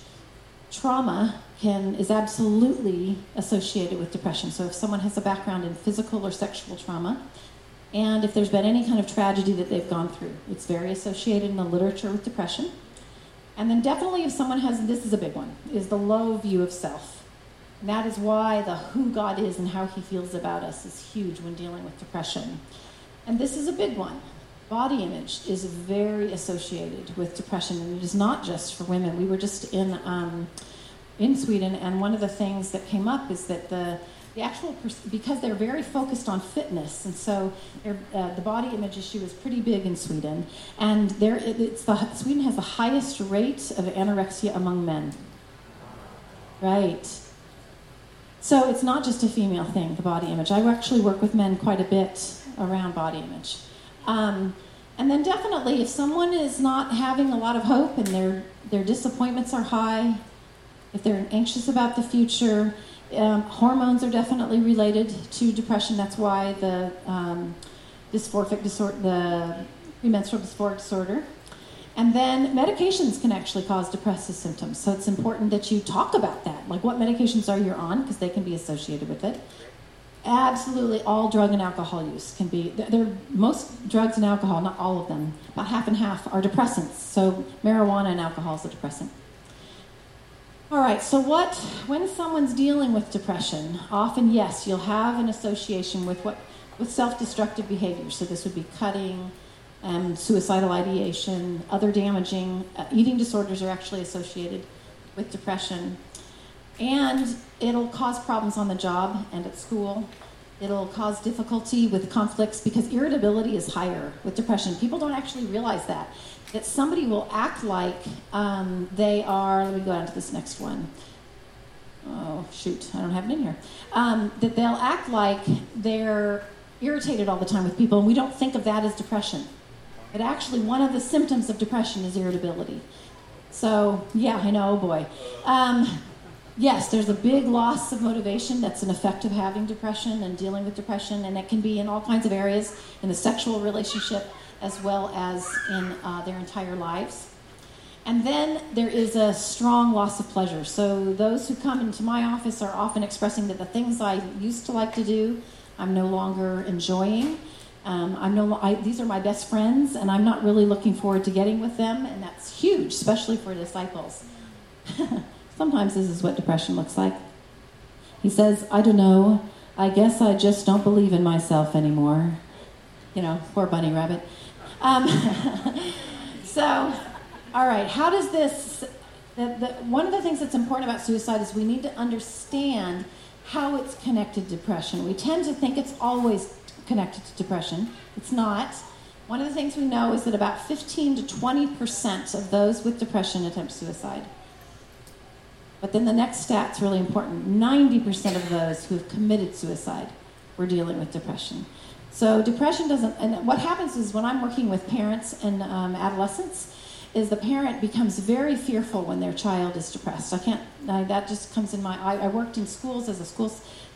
Trauma can is absolutely associated with depression. So if someone has a background in physical or sexual trauma, and if there's been any kind of tragedy that they've gone through, it's very associated in the literature with depression. And then definitely if someone has, this is a big one, is the low view of self. And that is why the who God is and how he feels about us is huge when dealing with depression. And this is a big one. Body image is very associated with depression, and it is not just for women. We were just in um, in Sweden, and one of the things that came up is that the the actual because they're very focused on fitness, and so uh, the body image issue is pretty big in Sweden. And there, it's the Sweden has the highest rate of anorexia among men. Right. So it's not just a female thing, the body image. I actually work with men quite a bit around body image. Um, and then definitely, if someone is not having a lot of hope and their their disappointments are high, if they're anxious about the future, um, hormones are definitely related to depression. That's why the um, dysphoric disorder, the premenstrual dysphoric disorder. And then medications can actually cause depressive symptoms. So it's important that you talk about that. Like what medications are you on, because they can be associated with it absolutely all drug and alcohol use can be there most drugs and alcohol not all of them about half and half are depressants so marijuana and alcohol is a depressant all right so what when someone's dealing with depression often yes you'll have an association with what with self-destructive behavior so this would be cutting um, suicidal ideation other damaging uh, eating disorders are actually associated with depression and it'll cause problems on the job and at school. It'll cause difficulty with conflicts because irritability is higher with depression. People don't actually realize that. That somebody will act like um, they are, let me go on to this next one. Oh, shoot, I don't have it in here. Um, that they'll act like they're irritated all the time with people, and we don't think of that as depression. But actually, one of the symptoms of depression is irritability. So, yeah, I know, oh boy. Um, yes, there's a big loss of motivation that's an effect of having depression and dealing with depression, and it can be in all kinds of areas in the sexual relationship as well as in uh, their entire lives. And then there is a strong loss of pleasure. So those who come into my office are often expressing that the things I used to like to do, I'm no longer enjoying. Um, I'm no, I, these are my best friends, and I'm not really looking forward to getting with them, and that's huge, especially for disciples. <laughs> Sometimes this is what depression looks like. He says, I don't know. I guess I just don't believe in myself anymore. You know, poor bunny rabbit. Um, <laughs> so, all right, how does this The, the, one of the things that's important about suicide is we need to understand how it's connected to depression. We tend to think it's always connected to depression. It's not. One of the things we know is that about 15 to 20% of those with depression attempt suicide. But then the next stat's really important 90% of those who have committed suicide were dealing with depression. So depression doesn't, and what happens is when I'm working with parents and um, adolescents, is the parent becomes very fearful when their child is depressed. I can't, I, that just comes in my, I, I worked in schools as a school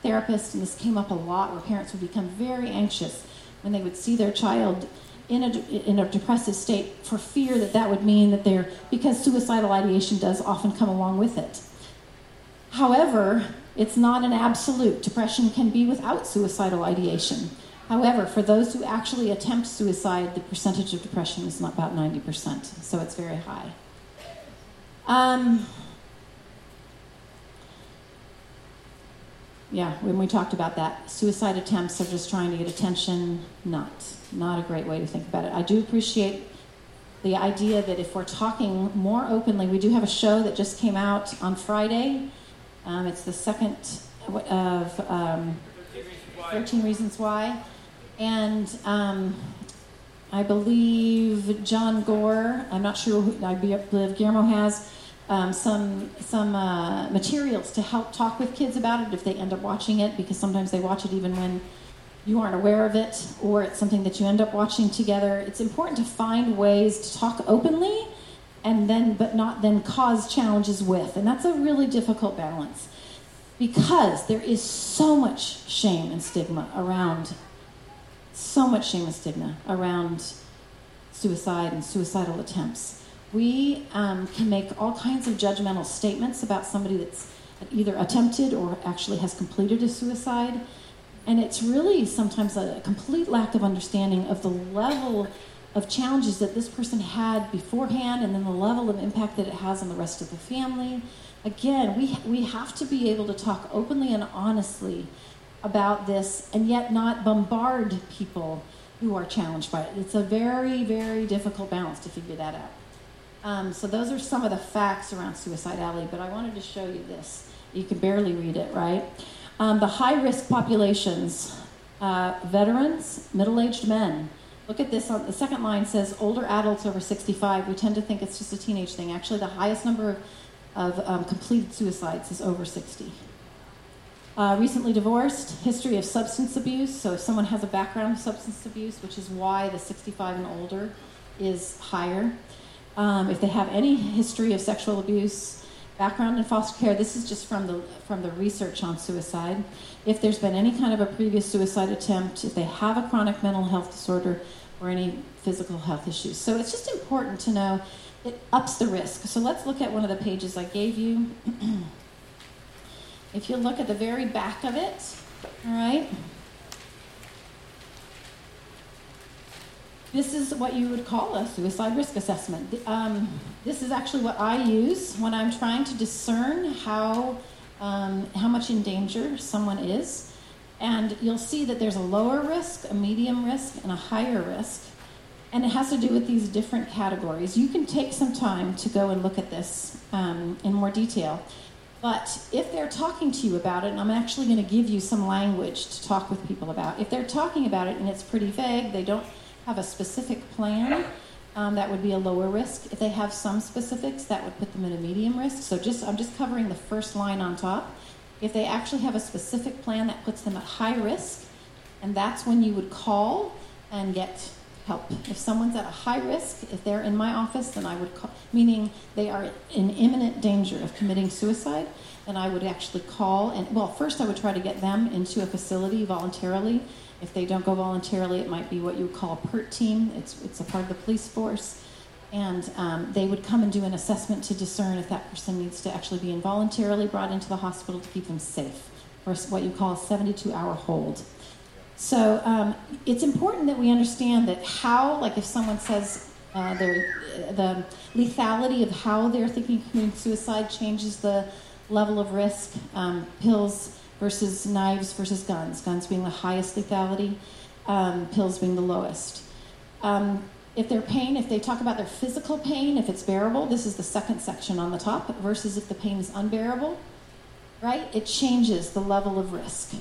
therapist, and this came up a lot where parents would become very anxious when they would see their child in a, in a depressive state for fear that that would mean that they're, because suicidal ideation does often come along with it. However, it's not an absolute. Depression can be without suicidal ideation. However, for those who actually attempt suicide, the percentage of depression is about 90%, so it's very high. Um, yeah, when we talked about that, suicide attempts are just trying to get attention. Not, not a great way to think about it. I do appreciate the idea that if we're talking more openly, we do have a show that just came out on Friday. Um, it's the second of um, 13 Reasons Why. And um, I believe John Gore, I'm not sure who, I believe Guillermo has um, some, some uh, materials to help talk with kids about it if they end up watching it, because sometimes they watch it even when you aren't aware of it, or it's something that you end up watching together. It's important to find ways to talk openly and then but not then cause challenges with and that's a really difficult balance because there is so much shame and stigma around so much shame and stigma around suicide and suicidal attempts. We um, can make all kinds of judgmental statements about somebody that's either attempted or actually has completed a suicide. And it's really sometimes a complete lack of understanding of the level of challenges that this person had beforehand and then the level of impact that it has on the rest of the family. Again, we, we have to be able to talk openly and honestly about this and yet not bombard people who are challenged by it. It's a very, very difficult balance to figure that out. Um, so, those are some of the facts around suicidality, but I wanted to show you this. You can barely read it, right? Um, the high risk populations uh, veterans, middle aged men. Look at this. On the second line says older adults over 65. We tend to think it's just a teenage thing. Actually, the highest number of, of um, completed suicides is over 60. Uh, recently divorced, history of substance abuse. So, if someone has a background of substance abuse, which is why the 65 and older is higher. Um, if they have any history of sexual abuse, background in foster care, this is just from the, from the research on suicide. If there's been any kind of a previous suicide attempt, if they have a chronic mental health disorder or any physical health issues. So, it's just important to know it ups the risk. So, let's look at one of the pages I gave you. <clears throat> If you look at the very back of it, all right, this is what you would call a suicide risk assessment. Um, this is actually what I use when I'm trying to discern how, um, how much in danger someone is. And you'll see that there's a lower risk, a medium risk, and a higher risk. And it has to do with these different categories. You can take some time to go and look at this um, in more detail. But if they're talking to you about it, and I'm actually going to give you some language to talk with people about, if they're talking about it and it's pretty vague, they don't have a specific plan, um, that would be a lower risk. If they have some specifics, that would put them in a medium risk. So just I'm just covering the first line on top. If they actually have a specific plan, that puts them at high risk, and that's when you would call and get help. If someone's at a high risk, if they're in my office, then I would call, meaning they are in imminent danger of committing suicide, then I would actually call and, well, first I would try to get them into a facility voluntarily. If they don't go voluntarily, it might be what you would call a PERT team. It's, it's a part of the police force. And um, they would come and do an assessment to discern if that person needs to actually be involuntarily brought into the hospital to keep them safe or what you call a 72 hour hold. So um, it's important that we understand that how, like if someone says uh, the lethality of how they're thinking of committing suicide changes the level of risk. Um, pills versus knives versus guns, guns being the highest lethality, um, pills being the lowest. Um, if their pain, if they talk about their physical pain, if it's bearable, this is the second section on the top, versus if the pain is unbearable, right? It changes the level of risk.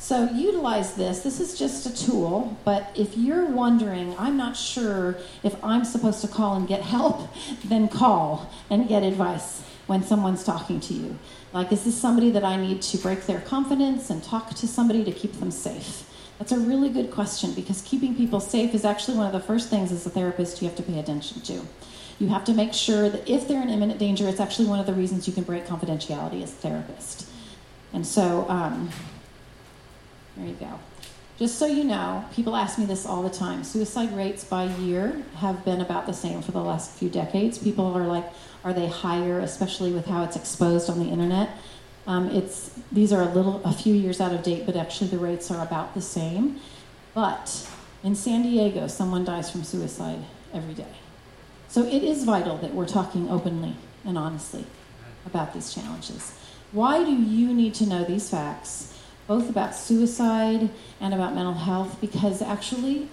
So utilize this. This is just a tool, but if you're wondering, I'm not sure if I'm supposed to call and get help, <laughs> then call and get advice when someone's talking to you. Like, is this somebody that I need to break their confidence and talk to somebody to keep them safe? That's a really good question because keeping people safe is actually one of the first things as a therapist you have to pay attention to. You have to make sure that if they're in imminent danger, it's actually one of the reasons you can break confidentiality as a therapist. And so, um, there you go. Just so you know, people ask me this all the time. Suicide rates by year have been about the same for the last few decades. People are like, are they higher, especially with how it's exposed on the internet? Um, it's these are a little, a few years out of date, but actually the rates are about the same. But in San Diego, someone dies from suicide every day. So it is vital that we're talking openly and honestly about these challenges. Why do you need to know these facts, both about suicide and about mental health? Because actually,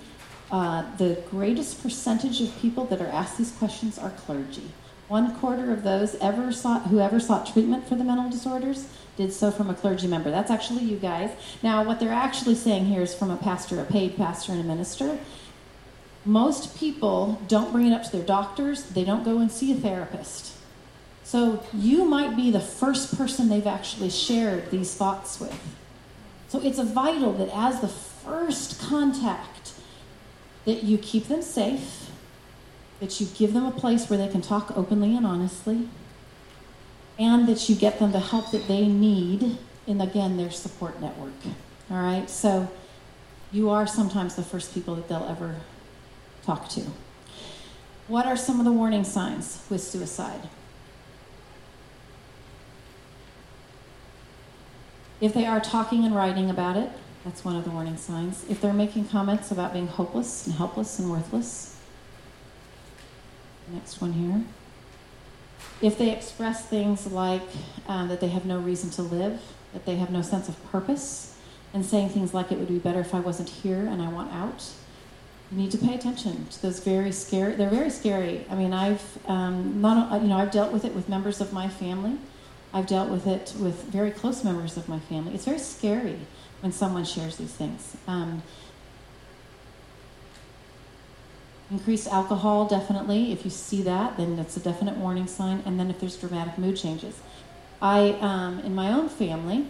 uh, the greatest percentage of people that are asked these questions are clergy. One quarter of those ever sought, who ever sought treatment for the mental disorders did so from a clergy member. That's actually you guys. Now, what they're actually saying here is from a pastor, a paid pastor, and a minister. Most people don't bring it up to their doctors, they don't go and see a therapist. So, you might be the first person they've actually shared these thoughts with. So, it's vital that as the first contact, that you keep them safe that you give them a place where they can talk openly and honestly, and that you get them the help that they need in, again, their support network. All right? So you are sometimes the first people that they'll ever talk to. What are some of the warning signs with suicide? If they are talking and writing about it, that's one of the warning signs. If they're making comments about being hopeless and helpless and worthless, Next one here. If they express things like uh, that they have no reason to live, that they have no sense of purpose, and saying things like it would be better if I wasn't here and I want out, you need to pay attention to those very scary. They're very scary. I mean, I've um, not you know I've dealt with it with members of my family. I've dealt with it with very close members of my family. It's very scary when someone shares these things. Um, Increased alcohol, definitely. If you see that, then that's a definite warning sign. And then if there's dramatic mood changes. I, um, in my own family,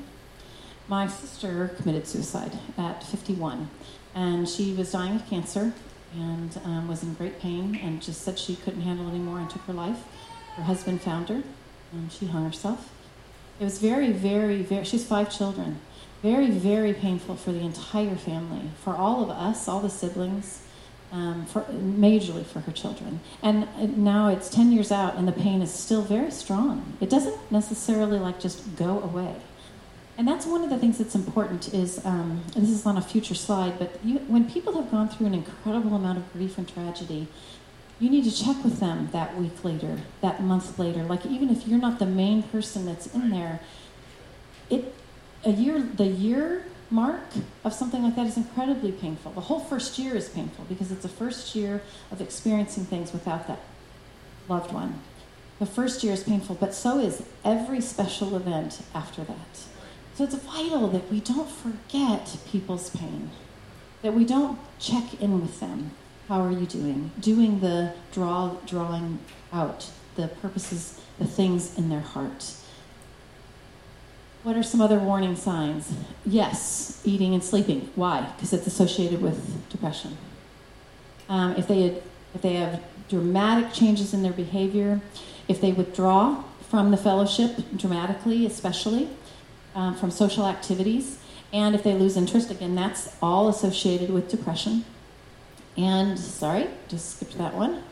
my sister committed suicide at 51. And she was dying of cancer and um, was in great pain and just said she couldn't handle anymore and took her life. Her husband found her and she hung herself. It was very, very, very, she's five children. Very, very painful for the entire family, for all of us, all the siblings um, for majorly for her children. And now it's 10 years out, and the pain is still very strong. It doesn't necessarily like just go away. And that's one of the things that's important is, um, and this is on a future slide, but you, when people have gone through an incredible amount of grief and tragedy, you need to check with them that week later, that month later. Like even if you're not the main person that's in there, it a year the year mark of something like that is incredibly painful. The whole first year is painful because it's the first year of experiencing things without that loved one. The first year is painful, but so is every special event after that. So it's vital that we don't forget people's pain, that we don't check in with them. How are you doing? Doing the draw, drawing out the purposes, the things in their heart. What are some other warning signs? Yes, eating and sleeping. Why? Because it's associated with depression. Um, if they if they have dramatic changes in their behavior, if they withdraw from the fellowship dramatically, especially um, from social activities, and if they lose interest, again, that's all associated with depression. And sorry, just skipped that one.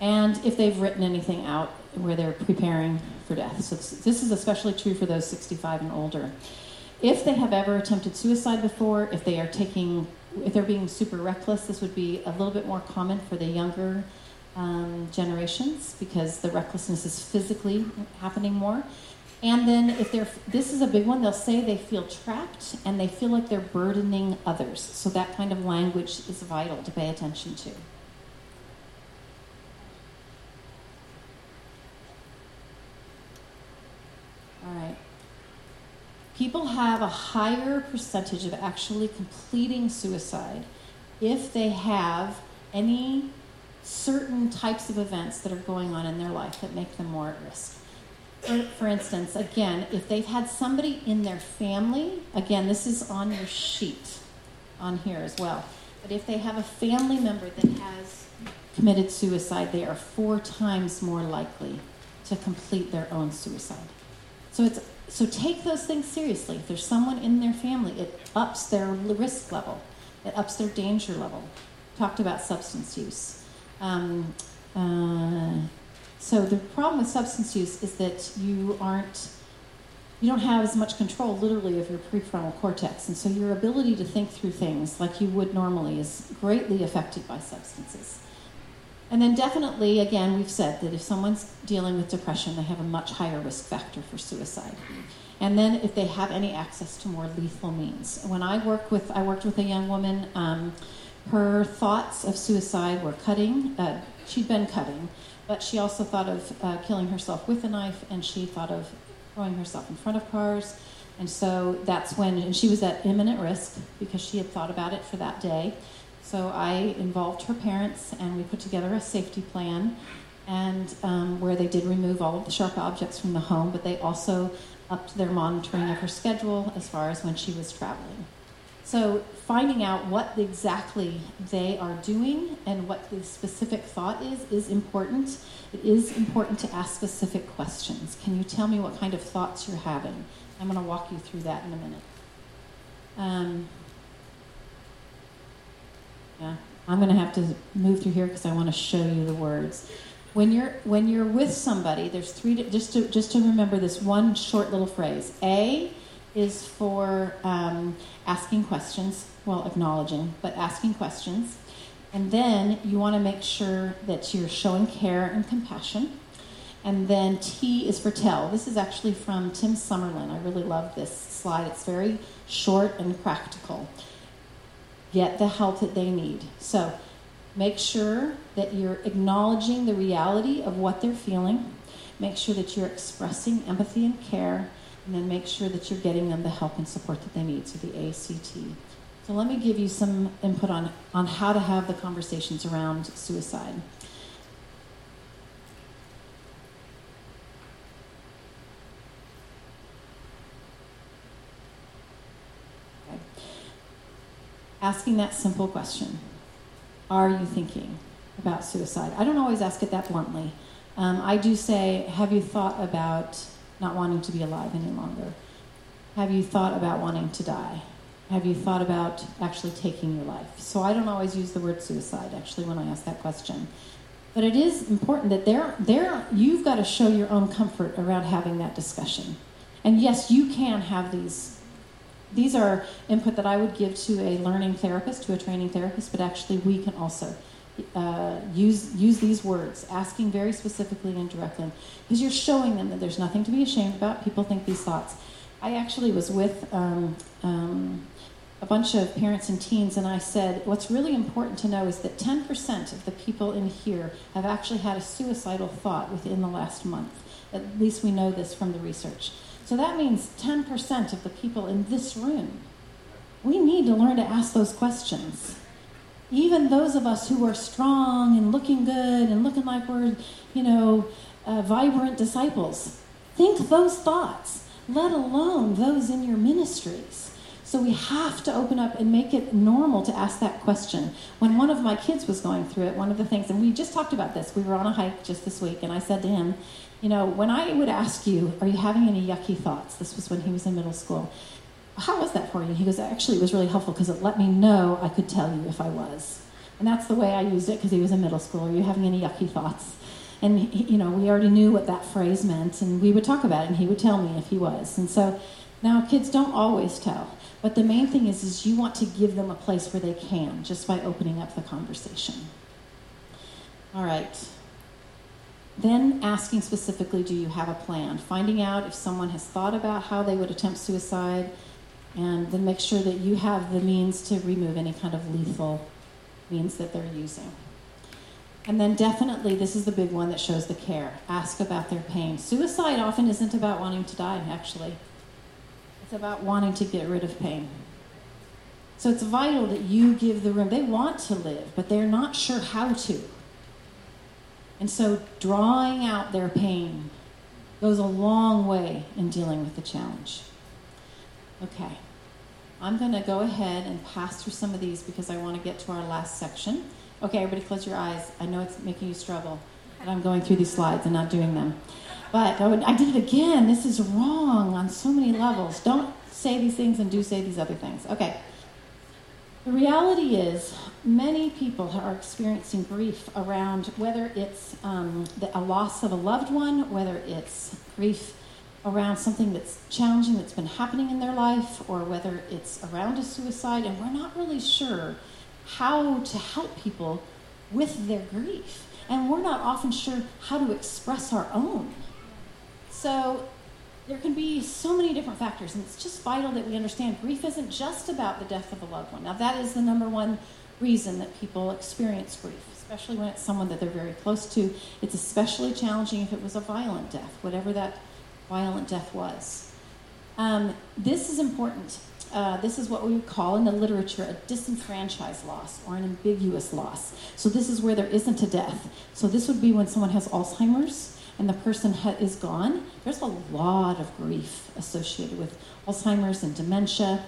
And if they've written anything out where they're preparing for death. So this is especially true for those 65 and older. If they have ever attempted suicide before, if they are taking, if they're being super reckless, this would be a little bit more common for the younger um, generations because the recklessness is physically happening more. And then if they're this is a big one, they'll say they feel trapped and they feel like they're burdening others. So that kind of language is vital to pay attention to. All right. People have a higher percentage of actually completing suicide if they have any certain types of events that are going on in their life that make them more at risk. For, for instance, again, if they've had somebody in their family, again, this is on your sheet on here as well, but if they have a family member that has committed suicide, they are four times more likely to complete their own suicide. So it's so take those things seriously. If there's someone in their family, it ups their risk level, it ups their danger level. Talked about substance use. Um, uh, so the problem with substance use is that you aren't you don't have as much control literally of your prefrontal cortex and so your ability to think through things like you would normally is greatly affected by substances and then definitely, again, we've said that if someone's dealing with depression, they have a much higher risk factor for suicide. And then if they have any access to more lethal means. When I work with, I worked with a young woman. Um, her thoughts of suicide were cutting. Uh, she'd been cutting, but she also thought of uh, killing herself with a knife, and she thought of throwing herself in front of cars. And so that's when, and she was at imminent risk because she had thought about it for that day. So I involved her parents, and we put together a safety plan, and um, where they did remove all of the sharp objects from the home, but they also upped their monitoring of her schedule as far as when she was traveling. So finding out what exactly they are doing and what the specific thought is is important. It is important to ask specific questions. Can you tell me what kind of thoughts you're having? I'm going to walk you through that in a minute. Um, yeah, I'm going to have to move through here because I want to show you the words. When you're when you're with somebody, there's three. Just to just to remember this one short little phrase. A is for um, asking questions. Well, acknowledging, but asking questions. And then you want to make sure that you're showing care and compassion. And then T is for tell. This is actually from Tim Summerlin. I really love this slide. It's very short and practical get the help that they need. So make sure that you're acknowledging the reality of what they're feeling. Make sure that you're expressing empathy and care, and then make sure that you're getting them the help and support that they need. So the ACT. So let me give you some input on, on how to have the conversations around suicide. asking that simple question Are you thinking about suicide? I don't always ask it that bluntly. Um, I do say, Have you thought about not wanting to be alive any longer? Have you thought about wanting to die? Have you thought about actually taking your life? So I don't always use the word suicide actually when I ask that question. But it is important that there, there, you've got to show your own comfort around having that discussion. And yes, you can have these these are input that I would give to a learning therapist, to a training therapist, but actually we can also uh, use use these words, asking very specifically and directly, because you're showing them that there's nothing to be ashamed about. People think these thoughts. I actually was with um, um, a bunch of parents and teens, and I said, what's really important to know is that 10% of the people in here have actually had a suicidal thought within the last month. At least we know this from the research. So that means 10% of the people in this room. We need to learn to ask those questions. Even those of us who are strong and looking good and looking like we're, you know, uh, vibrant disciples, think those thoughts, let alone those in your ministries. So we have to open up and make it normal to ask that question. When one of my kids was going through it, one of the things, and we just talked about this, we were on a hike just this week, and I said to him, you know, when I would ask you, are you having any yucky thoughts? This was when he was in middle school. How was that for you? He goes, actually, it was really helpful because it let me know I could tell you if I was. And that's the way I used it because he was in middle school. Are you having any yucky thoughts? And, he, you know, we already knew what that phrase meant, and we would talk about it, and he would tell me if he was. And so now kids don't always tell. But the main thing is, is you want to give them a place where they can just by opening up the conversation. All right. then asking specifically, do you have a plan? Finding out if someone has thought about how they would attempt suicide, and then make sure that you have the means to remove any kind of lethal means that they're using. And then definitely, this is the big one that shows the care. Ask about their pain. Suicide often isn't about wanting to die, actually. It's about wanting to get rid of pain. So it's vital that you give the room. They want to live, but they're not sure how to. And so drawing out their pain goes a long way in dealing with the challenge. Okay. I'm going to go ahead and pass through some of these because I want to get to our last section. Okay, everybody close your eyes. I know it's making you struggle that I'm going through these slides and not doing them. But I, would, I did it again. This is wrong on so many levels. Don't say these things and do say these other things. Okay. The reality is, many people are experiencing grief around whether it's um, the, a loss of a loved one, whether it's grief around something that's challenging that's been happening in their life, or whether it's around a suicide, and we're not really sure how to help people with their grief. And we're not often sure how to express our own. So there can be so many different factors, and it's just vital that we understand grief isn't just about the death of a loved one. Now, that is the number one reason that people experience grief, especially when it's someone that they're very close to. It's especially challenging if it was a violent death, whatever that violent death was. Um, this is important uh, this is what we would call in the literature a disenfranchised loss or an ambiguous loss. So, this is where there isn't a death. So, this would be when someone has Alzheimer's and the person ha- is gone. There's a lot of grief associated with Alzheimer's and dementia.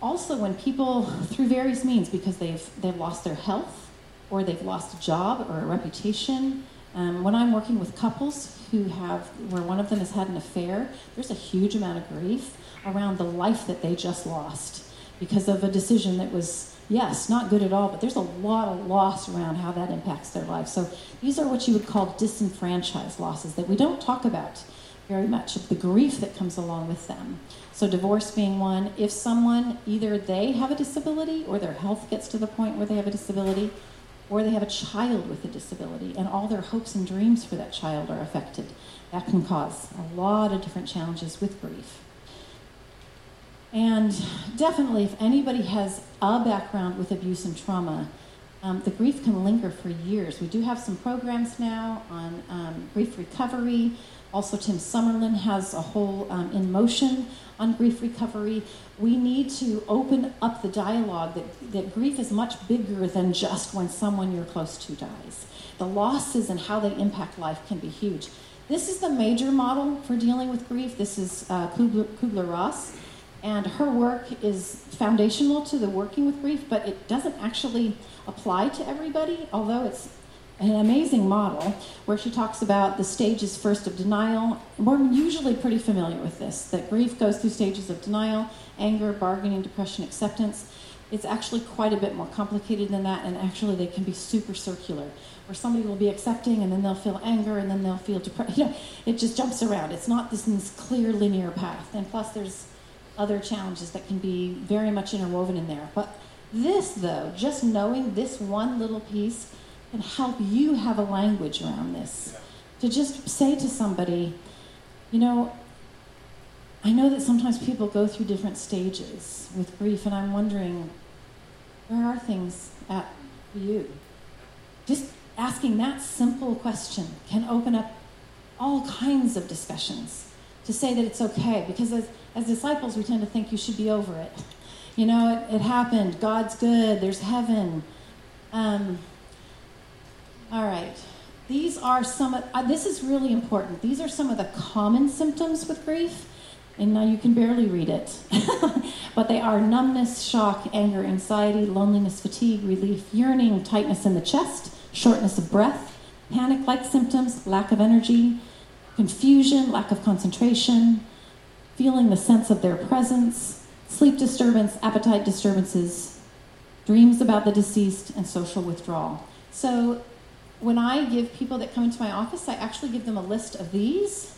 Also, when people, through various means, because they've, they've lost their health or they've lost a job or a reputation, um, when I'm working with couples who have, where one of them has had an affair, there's a huge amount of grief around the life that they just lost because of a decision that was, yes, not good at all, but there's a lot of loss around how that impacts their life. So these are what you would call disenfranchised losses that we don't talk about very much of the grief that comes along with them. So, divorce being one, if someone either they have a disability or their health gets to the point where they have a disability, or they have a child with a disability and all their hopes and dreams for that child are affected, that can cause a lot of different challenges with grief. And definitely, if anybody has a background with abuse and trauma, um, the grief can linger for years. We do have some programs now on um, grief recovery. Also, Tim Summerlin has a whole um, in motion on grief recovery. We need to open up the dialogue that, that grief is much bigger than just when someone you're close to dies. The losses and how they impact life can be huge. This is the major model for dealing with grief. This is uh, Kubler Ross. And her work is foundational to the working with grief, but it doesn't actually apply to everybody, although it's an amazing model where she talks about the stages first of denial. We're usually pretty familiar with this that grief goes through stages of denial, anger, bargaining, depression, acceptance. It's actually quite a bit more complicated than that, and actually, they can be super circular, where somebody will be accepting and then they'll feel anger and then they'll feel depression. <laughs> You know, it just jumps around. It's not this, this clear linear path. And plus, there's other challenges that can be very much interwoven in there. But this, though, just knowing this one little piece can help you have a language around this. To just say to somebody, you know, I know that sometimes people go through different stages with grief, and I'm wondering, where are things at for you? Just asking that simple question can open up all kinds of discussions to say that it's okay because as as disciples, we tend to think you should be over it. You know, it, it happened. God's good. There's heaven. Um, all right. These are some of, uh, this is really important. These are some of the common symptoms with grief. And now you can barely read it. <laughs> but they are numbness, shock, anger, anxiety, loneliness, fatigue, relief, yearning, tightness in the chest, shortness of breath, panic like symptoms, lack of energy, confusion, lack of concentration, feeling the sense of their presence, sleep disturbance, appetite disturbances, dreams about the deceased, and social withdrawal. So when I give people that come into my office, I actually give them a list of these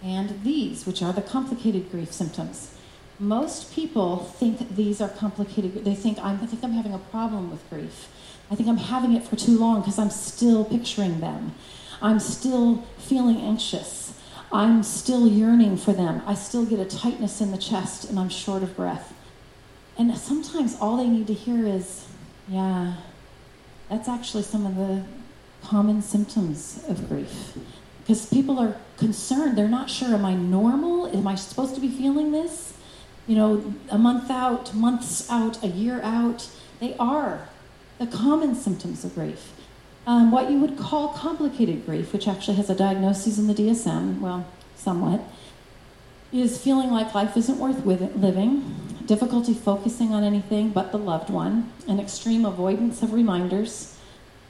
and these, which are the complicated grief symptoms. Most people think these are complicated. They think I'm, I think I'm having a problem with grief. I think I'm having it for too long because I'm still picturing them. I'm still feeling anxious. I'm still yearning for them. I still get a tightness in the chest and I'm short of breath. And sometimes all they need to hear is, yeah, that's actually some of the common symptoms of grief. Because people are concerned. They're not sure, am I normal? Am I supposed to be feeling this? You know, a month out, months out, a year out. They are the common symptoms of grief. Um, what you would call complicated grief, which actually has a diagnosis in the DSM, well, somewhat, is feeling like life isn't worth living, difficulty focusing on anything but the loved one, an extreme avoidance of reminders,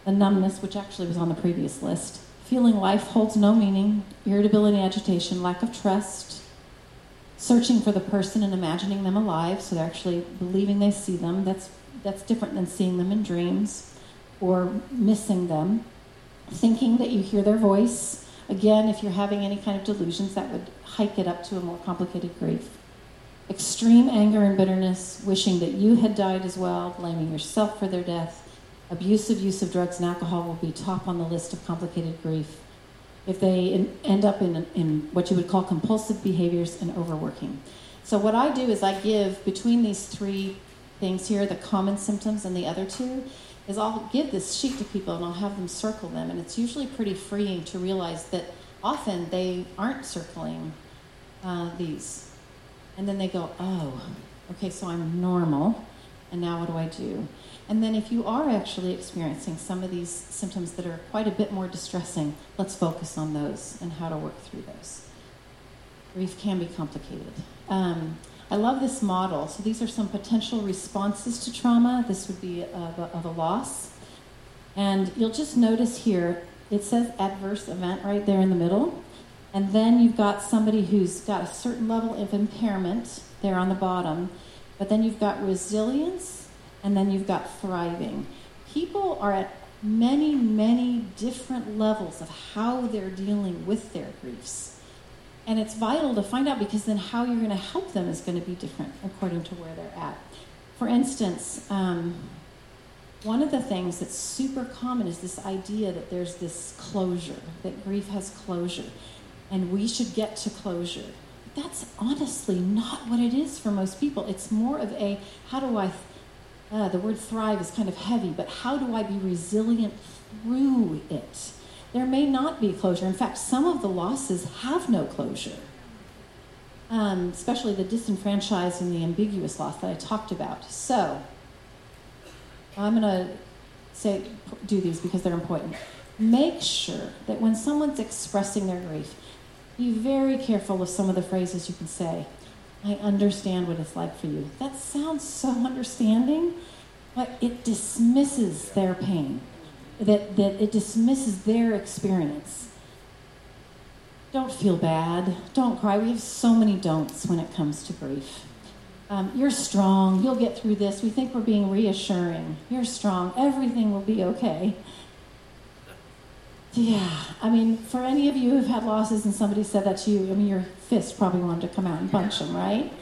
the numbness, which actually was on the previous list, feeling life holds no meaning, irritability, agitation, lack of trust, searching for the person and imagining them alive, so they're actually believing they see them. That's that's different than seeing them in dreams or missing them. Thinking that you hear their voice. Again, if you're having any kind of delusions, that would hike it up to a more complicated grief. Extreme anger and bitterness, wishing that you had died as well, blaming yourself for their death. Abusive use of drugs and alcohol will be top on the list of complicated grief. If they in, end up in, in what you would call compulsive behaviors and overworking. So, what I do is I give between these three things here, the common symptoms and the other two, is I'll give this sheet to people and I'll have them circle them. And it's usually pretty freeing to realize that often they aren't circling uh, these. And then they go, oh, okay, so I'm normal. And now what do I do? And then if you are actually experiencing some of these symptoms that are quite a bit more distressing, let's focus on those and how to work through those. Grief can be complicated. Um, I love this model. So these are some potential responses to trauma. This would be of a, of a loss. And you'll just notice here, it says adverse event right there in the middle. And then you've got somebody who's got a certain level of impairment there on the bottom. But then you've got resilience, and then you've got thriving. People are at many, many different levels of how they're dealing with their griefs. And it's vital to find out because then how you're going to help them is going to be different according to where they're at. For instance, um, one of the things that's super common is this idea that there's this closure, that grief has closure, and we should get to closure. That's honestly not what it is for most people. It's more of a how do I, uh, the word thrive is kind of heavy, but how do I be resilient through it? There may not be closure. In fact, some of the losses have no closure, um, especially the disenfranchised and the ambiguous loss that I talked about. So, I'm going to say do these because they're important. Make sure that when someone's expressing their grief, be very careful of some of the phrases you can say. I understand what it's like for you. That sounds so <laughs> understanding, but it dismisses their pain that, that it dismisses their experience. Don't feel bad. Don't cry. We have so many don'ts when it comes to grief. Um, you're strong. You'll get through this. We think we're being reassuring. You're strong. Everything will be okay. Yeah, I mean, for any of you who've had losses and somebody said that to you, I mean, your fist probably wanted to come out and punch them, right?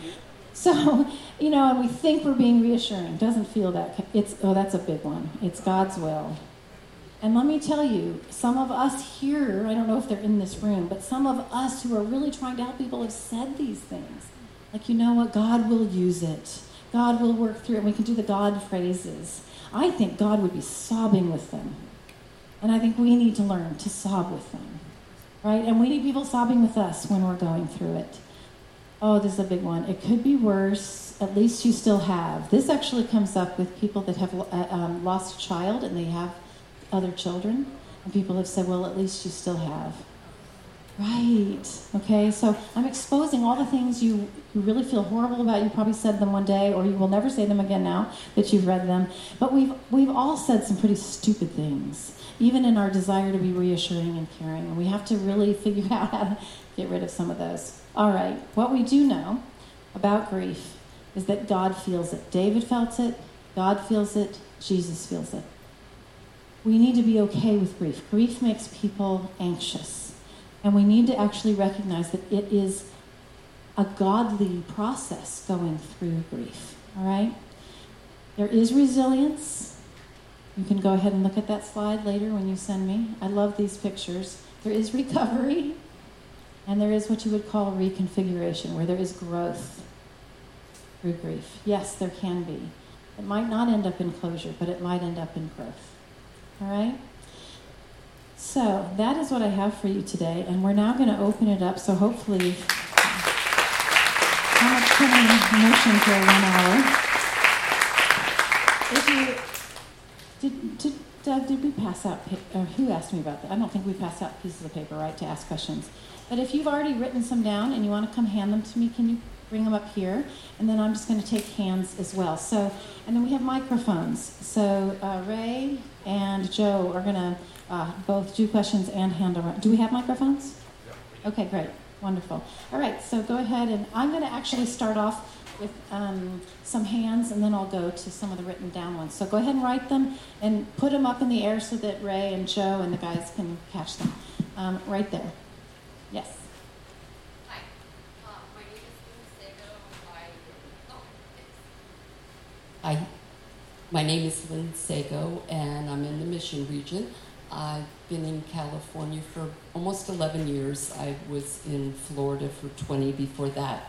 So, you know, and we think we're being reassuring. Doesn't feel that. It's oh, that's a big one. It's God's will. And let me tell you, some of us here, I don't know if they're in this room, but some of us who are really trying to help people have said these things. Like, you know what? God will use it. God will work through it. We can do the God phrases. I think God would be sobbing with them. And I think we need to learn to sob with them. Right? And we need people sobbing with us when we're going through it. Oh, this is a big one. It could be worse. At least you still have. This actually comes up with people that have uh, um, lost a child and they have other children. And people have said, well, at least you still have. Right. Okay. So I'm exposing all the things you, you really feel horrible about. You probably said them one day, or you will never say them again now that you've read them. But we've we've all said some pretty stupid things, even in our desire to be reassuring and caring. And we have to really <laughs> figure out how to get rid of some of those. All right. What we do know about grief is that God feels it. David felt it. God feels it. Jesus feels it we need to be okay with grief. Grief makes people anxious. And we need to actually recognize that it is a godly process going through grief. All right? There is resilience. You can go ahead and look at that slide later when you send me. I love these pictures. there is <laughs> recovery, and there is what you would call reconfiguration, where there is growth through grief. Yes, there can be. It might not end up in closure, but it might end up in growth. All right? So that is what I have for you today, and we're now going to open it up. So hopefully, how much can I motion for one hour? If you did, did, Doug, did we pass out? Or who asked me about that? I don't think we passed out pieces of paper, right, to ask questions. But if you've already written some down and you want to come hand them to me, can you bring them up here? And then I'm just going to take hands as well. So, and then we have microphones. So uh, Ray and Joe are going to uh, both do questions and hand around. Do we have microphones? Yeah. Okay, great. Wonderful. All right, so go ahead and I'm going to actually start off with um, some hands and then I'll go to some of the written down ones. So go ahead and write them and put them up in the air so that Ray and Joe and the guys can catch them. Um, right there. Yes. Hi. Uh, my name is Lynn Sago. I, oh, Hi. My name is Lynn Sago and I'm in the Mission region. I've been in California for almost 11 years. I was in Florida for 20 before that.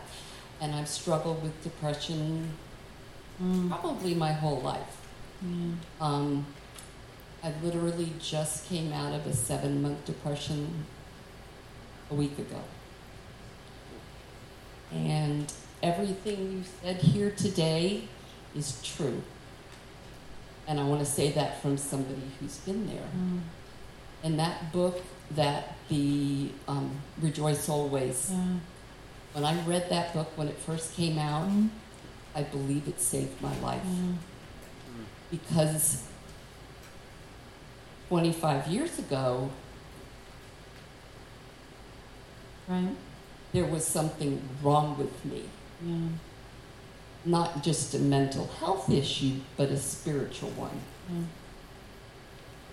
And I've struggled with depression mm. probably my whole life. Mm. Um, I literally just came out of a seven month depression a week ago. And everything you said here today is true. And I want to say that from somebody who's been there. Mm. And that book that the um, Rejoice Always, yeah. when I read that book when it first came out, mm. I believe it saved my life. Mm. Because 25 years ago, right. there was something wrong with me. Yeah. Not just a mental health issue, but a spiritual one. Yeah.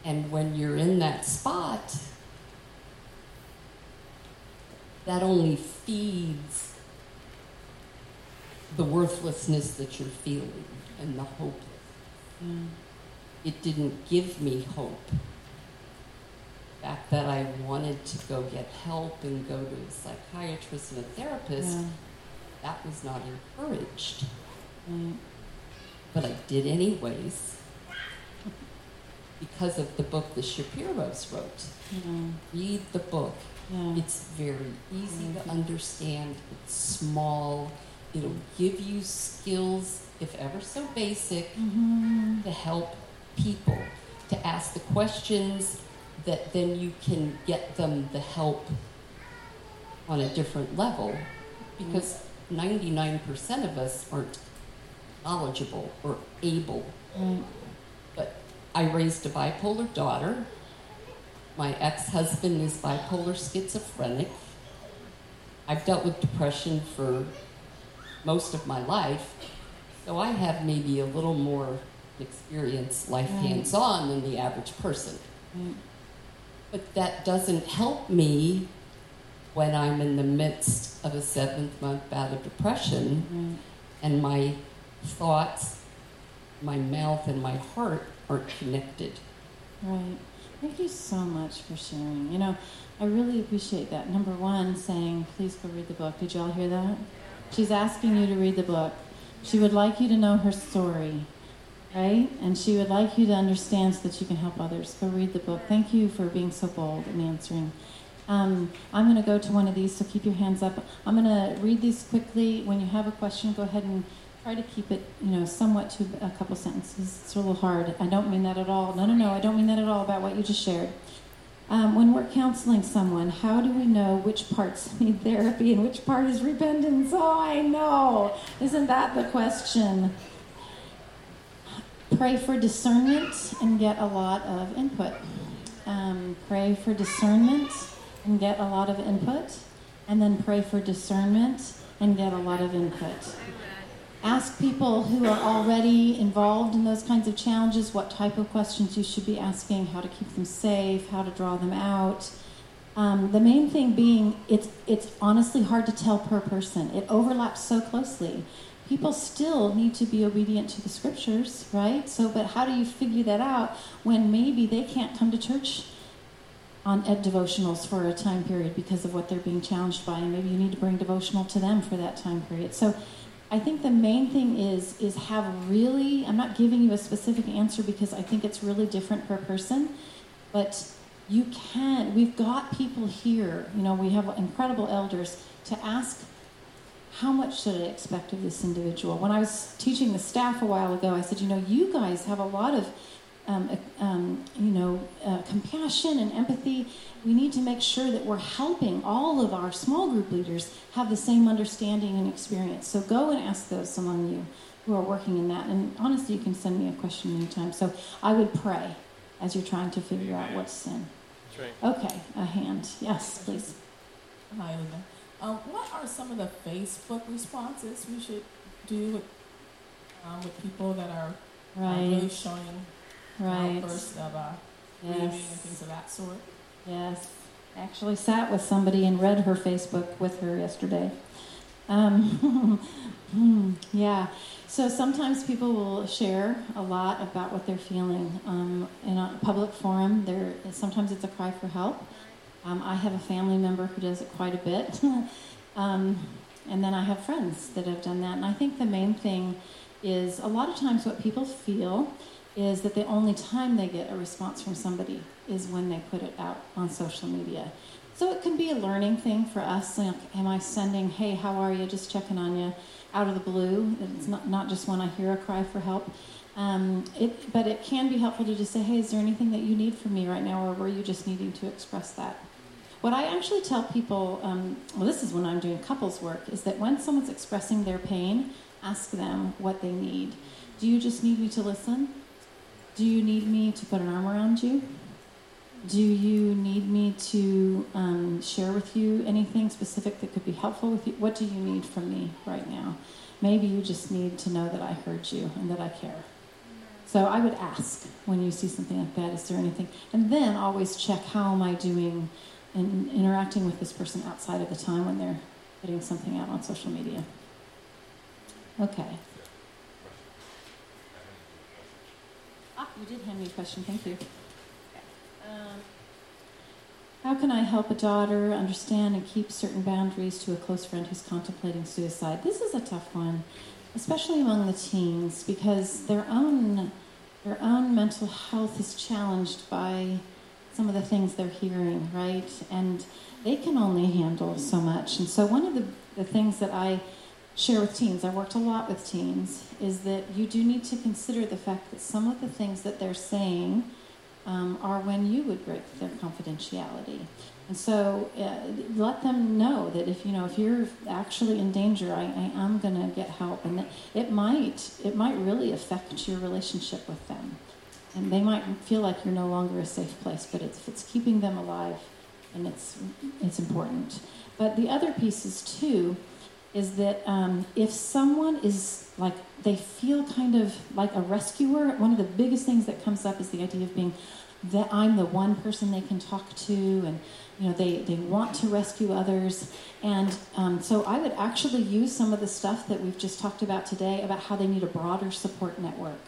And when you're in that spot, that only feeds the worthlessness that you're feeling and the hopelessness. Mm. It didn't give me hope. The fact that I wanted to go get help and go to a psychiatrist and a therapist, yeah. that was not encouraged. Mm. But I did anyways because of the book the Shapiros wrote. Mm-hmm. Read the book. Yeah. It's very easy to understand. It's small. It'll give you skills, if ever so basic, mm-hmm. to help people, to ask the questions that then you can get them the help on a different level. Because 99% of us aren't knowledgeable or able. Mm. Right. I raised a bipolar daughter. My ex husband is bipolar schizophrenic. I've dealt with depression for most of my life, so I have maybe a little more experience life mm. right. hands on than the average person. Right. But that doesn't help me when I'm in the midst of a seventh month bout of depression right. and my thoughts, my mouth, and my heart aren't connected. Right. Thank you so much for sharing. You know, I really appreciate that. Number one, saying, please go read the book. Did y'all hear that? She's asking you to read the book. She would like you to know her story, right? And she would like you to understand so that you can help others. Go read the book. Thank you for being so bold in answering. Um, I'm going to go to one of these, so keep your hands up. I'm going to read these quickly. When you have a question, go ahead and try to keep it, you know, somewhat to a couple sentences. It's a little hard. I don't mean that at all. No, no, no. I don't mean that at all about what you just shared. Um, when we're counseling someone, how do we know which parts <laughs> need therapy and which part is repentance? Oh, I know. Isn't that the question? Pray for discernment and get a lot of input. Um, pray for discernment and get a lot of input. And then pray for discernment and get a lot of input ask people who are already involved in those kinds of challenges what type of questions you should be asking, how to keep them safe, how to draw them out. Um, the main thing being, it's, it's honestly hard to tell per person. It overlaps so closely. People still need to be obedient to the scriptures, right? So, but how do you figure that out when maybe they can't come to church on ed devotionals for a time period because of what they're being challenged by, and maybe you need to bring devotional to them for that time period. So I think the main thing is is have really I'm not giving you a specific answer because I think it's really different per person, but you can we've got people here, you know, we have incredible elders to ask how much should I expect of this individual? When I was teaching the staff a while ago, I said, you know, you guys have a lot of um, um, you know, uh, compassion and empathy. We need to make sure that we're helping all of our small group leaders have the same understanding and experience. So go and ask those among you who are working in that. And honestly, you can send me a question anytime. So I would pray as you're trying to figure out what's sin. Right. Okay, a hand. Yes, please. Hi, Linda. Um, what are some of the Facebook responses we should do with, um, with people that are right. uh, really showing right. outbursts of uh, yes. and things of that sort. Yes. Actually sat with somebody and read her Facebook with her yesterday. Um, <laughs> yeah. So sometimes people will share a lot about what they're feeling um, in a public forum. There, sometimes it's a cry for help. Um, I have a family member who does it quite a bit, <laughs> um, and then I have friends that have done that. And I think the main thing is a lot of times what people feel is that the only time they get a response from somebody is when they put it out on social media. So it can be a learning thing for us. Like, am I sending, hey, how are you? Just checking on you out of the blue. It's not, not just when I hear a cry for help. Um, it, but it can be helpful to just say, hey, is there anything that you need from me right now, or were you just needing to express that? What I actually tell people, um, well, this is when I'm doing couples work, is that when someone's expressing their pain, ask them what they need. Do you just need me to listen? Do you need me to put an arm around you? Do you need me to um, share with you anything specific that could be helpful with you? What do you need from me right now? Maybe you just need to know that I heard you and that I care. So I would ask when you see something like that, is there anything? And then always check how am I doing in interacting with this person outside of the time when they're putting something out on social media. Okay. You did hand me a question. Thank you. How can I help a daughter understand and keep certain boundaries to a close friend who's contemplating suicide? This is a tough one, especially among the teens, because their own their own mental health is challenged by some of the things they're hearing, right? And they can only handle so much. And so one of the, the things that I share with teens, I worked a lot with teens, is that you do need to consider the fact that some of the things that they're saying um, are when you would break their confidentiality. And so uh, let them know that if you know if you're actually in danger, I, I am going to get help, and that it might it might really affect your relationship with them, and they might feel like you're no longer a safe place. But it's it's keeping them alive, and it's it's important. But the other pieces too is that um, if someone is like they feel kind of like a rescuer, one of the biggest things that comes up is the idea of being that I'm the one person they can talk to, and you know they they want to rescue others, and um, so I would actually use some of the stuff that we've just talked about today about how they need a broader support network.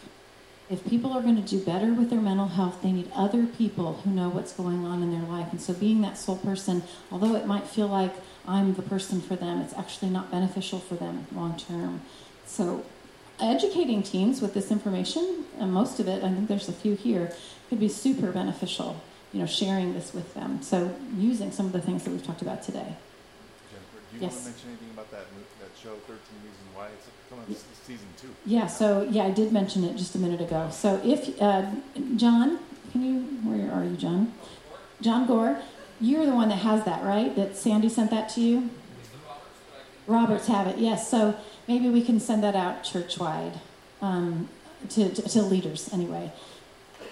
If people are going to do better with their mental health, they need other people who know what's going on in their life, and so being that sole person, although it might feel like I'm the person for them. It's actually not beneficial for them long term. So, educating teens with this information, and most of it, I think there's a few here, could be super beneficial. You know, sharing this with them. So, using some of the things that we've talked about today. Jennifer, do you yes. want to mention anything about that that show, 13 Reasons Why? It's coming season two. Yeah. So, yeah, I did mention it just a minute ago. So, if uh, John, can you? Where are you, John? John Gore you're the one that has that, right? That Sandy sent that to you? Roberts have it, yes. So maybe we can send that out church-wide um, to, to, to, leaders anyway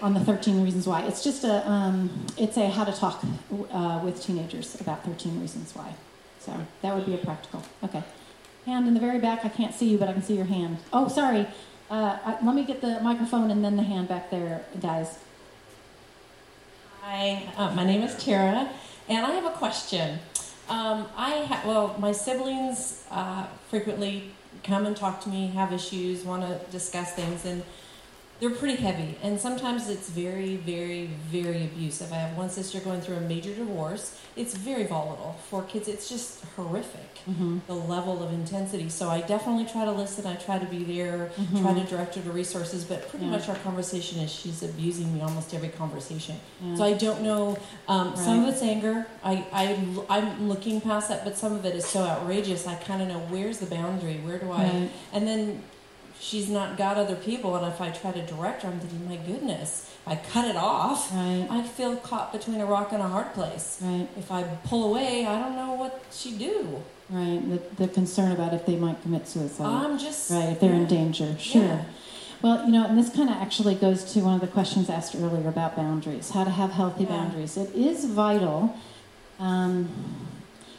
on the 13 reasons why. It's just a, um, it's a how to talk uh, with teenagers about 13 reasons why. So that would be a practical. Okay. Hand in the very back. I can't see you, but I can see your hand. Oh, sorry. Uh, I, let me get the microphone and then the hand back there, guys. Hi, uh, my name is Tara, and I have a question. Um, I ha- well, my siblings uh, frequently come and talk to me, have issues, want to discuss things, and they're pretty heavy, and sometimes it's very, very, very abusive. I have one sister going through a major divorce. It's very volatile for kids. It's just horrific, mm-hmm. the level of intensity. So I definitely try to listen. I try to be there, mm-hmm. try to direct her to resources. But pretty yeah. much our conversation is she's abusing me almost every conversation. Yeah. So I don't know. Um, right. Some of it's anger. I, I I'm looking past that, but some of it is so outrageous. I kind of know where's the boundary. Where do I? Right. And then she's not got other people and if i try to direct her i'm thinking my goodness i cut it off right. i feel caught between a rock and a hard place right. if i pull away i don't know what she'd do right the, the concern about if they might commit suicide i'm just right if they're yeah. in danger sure yeah. well you know and this kind of actually goes to one of the questions asked earlier about boundaries how to have healthy yeah. boundaries it is vital um,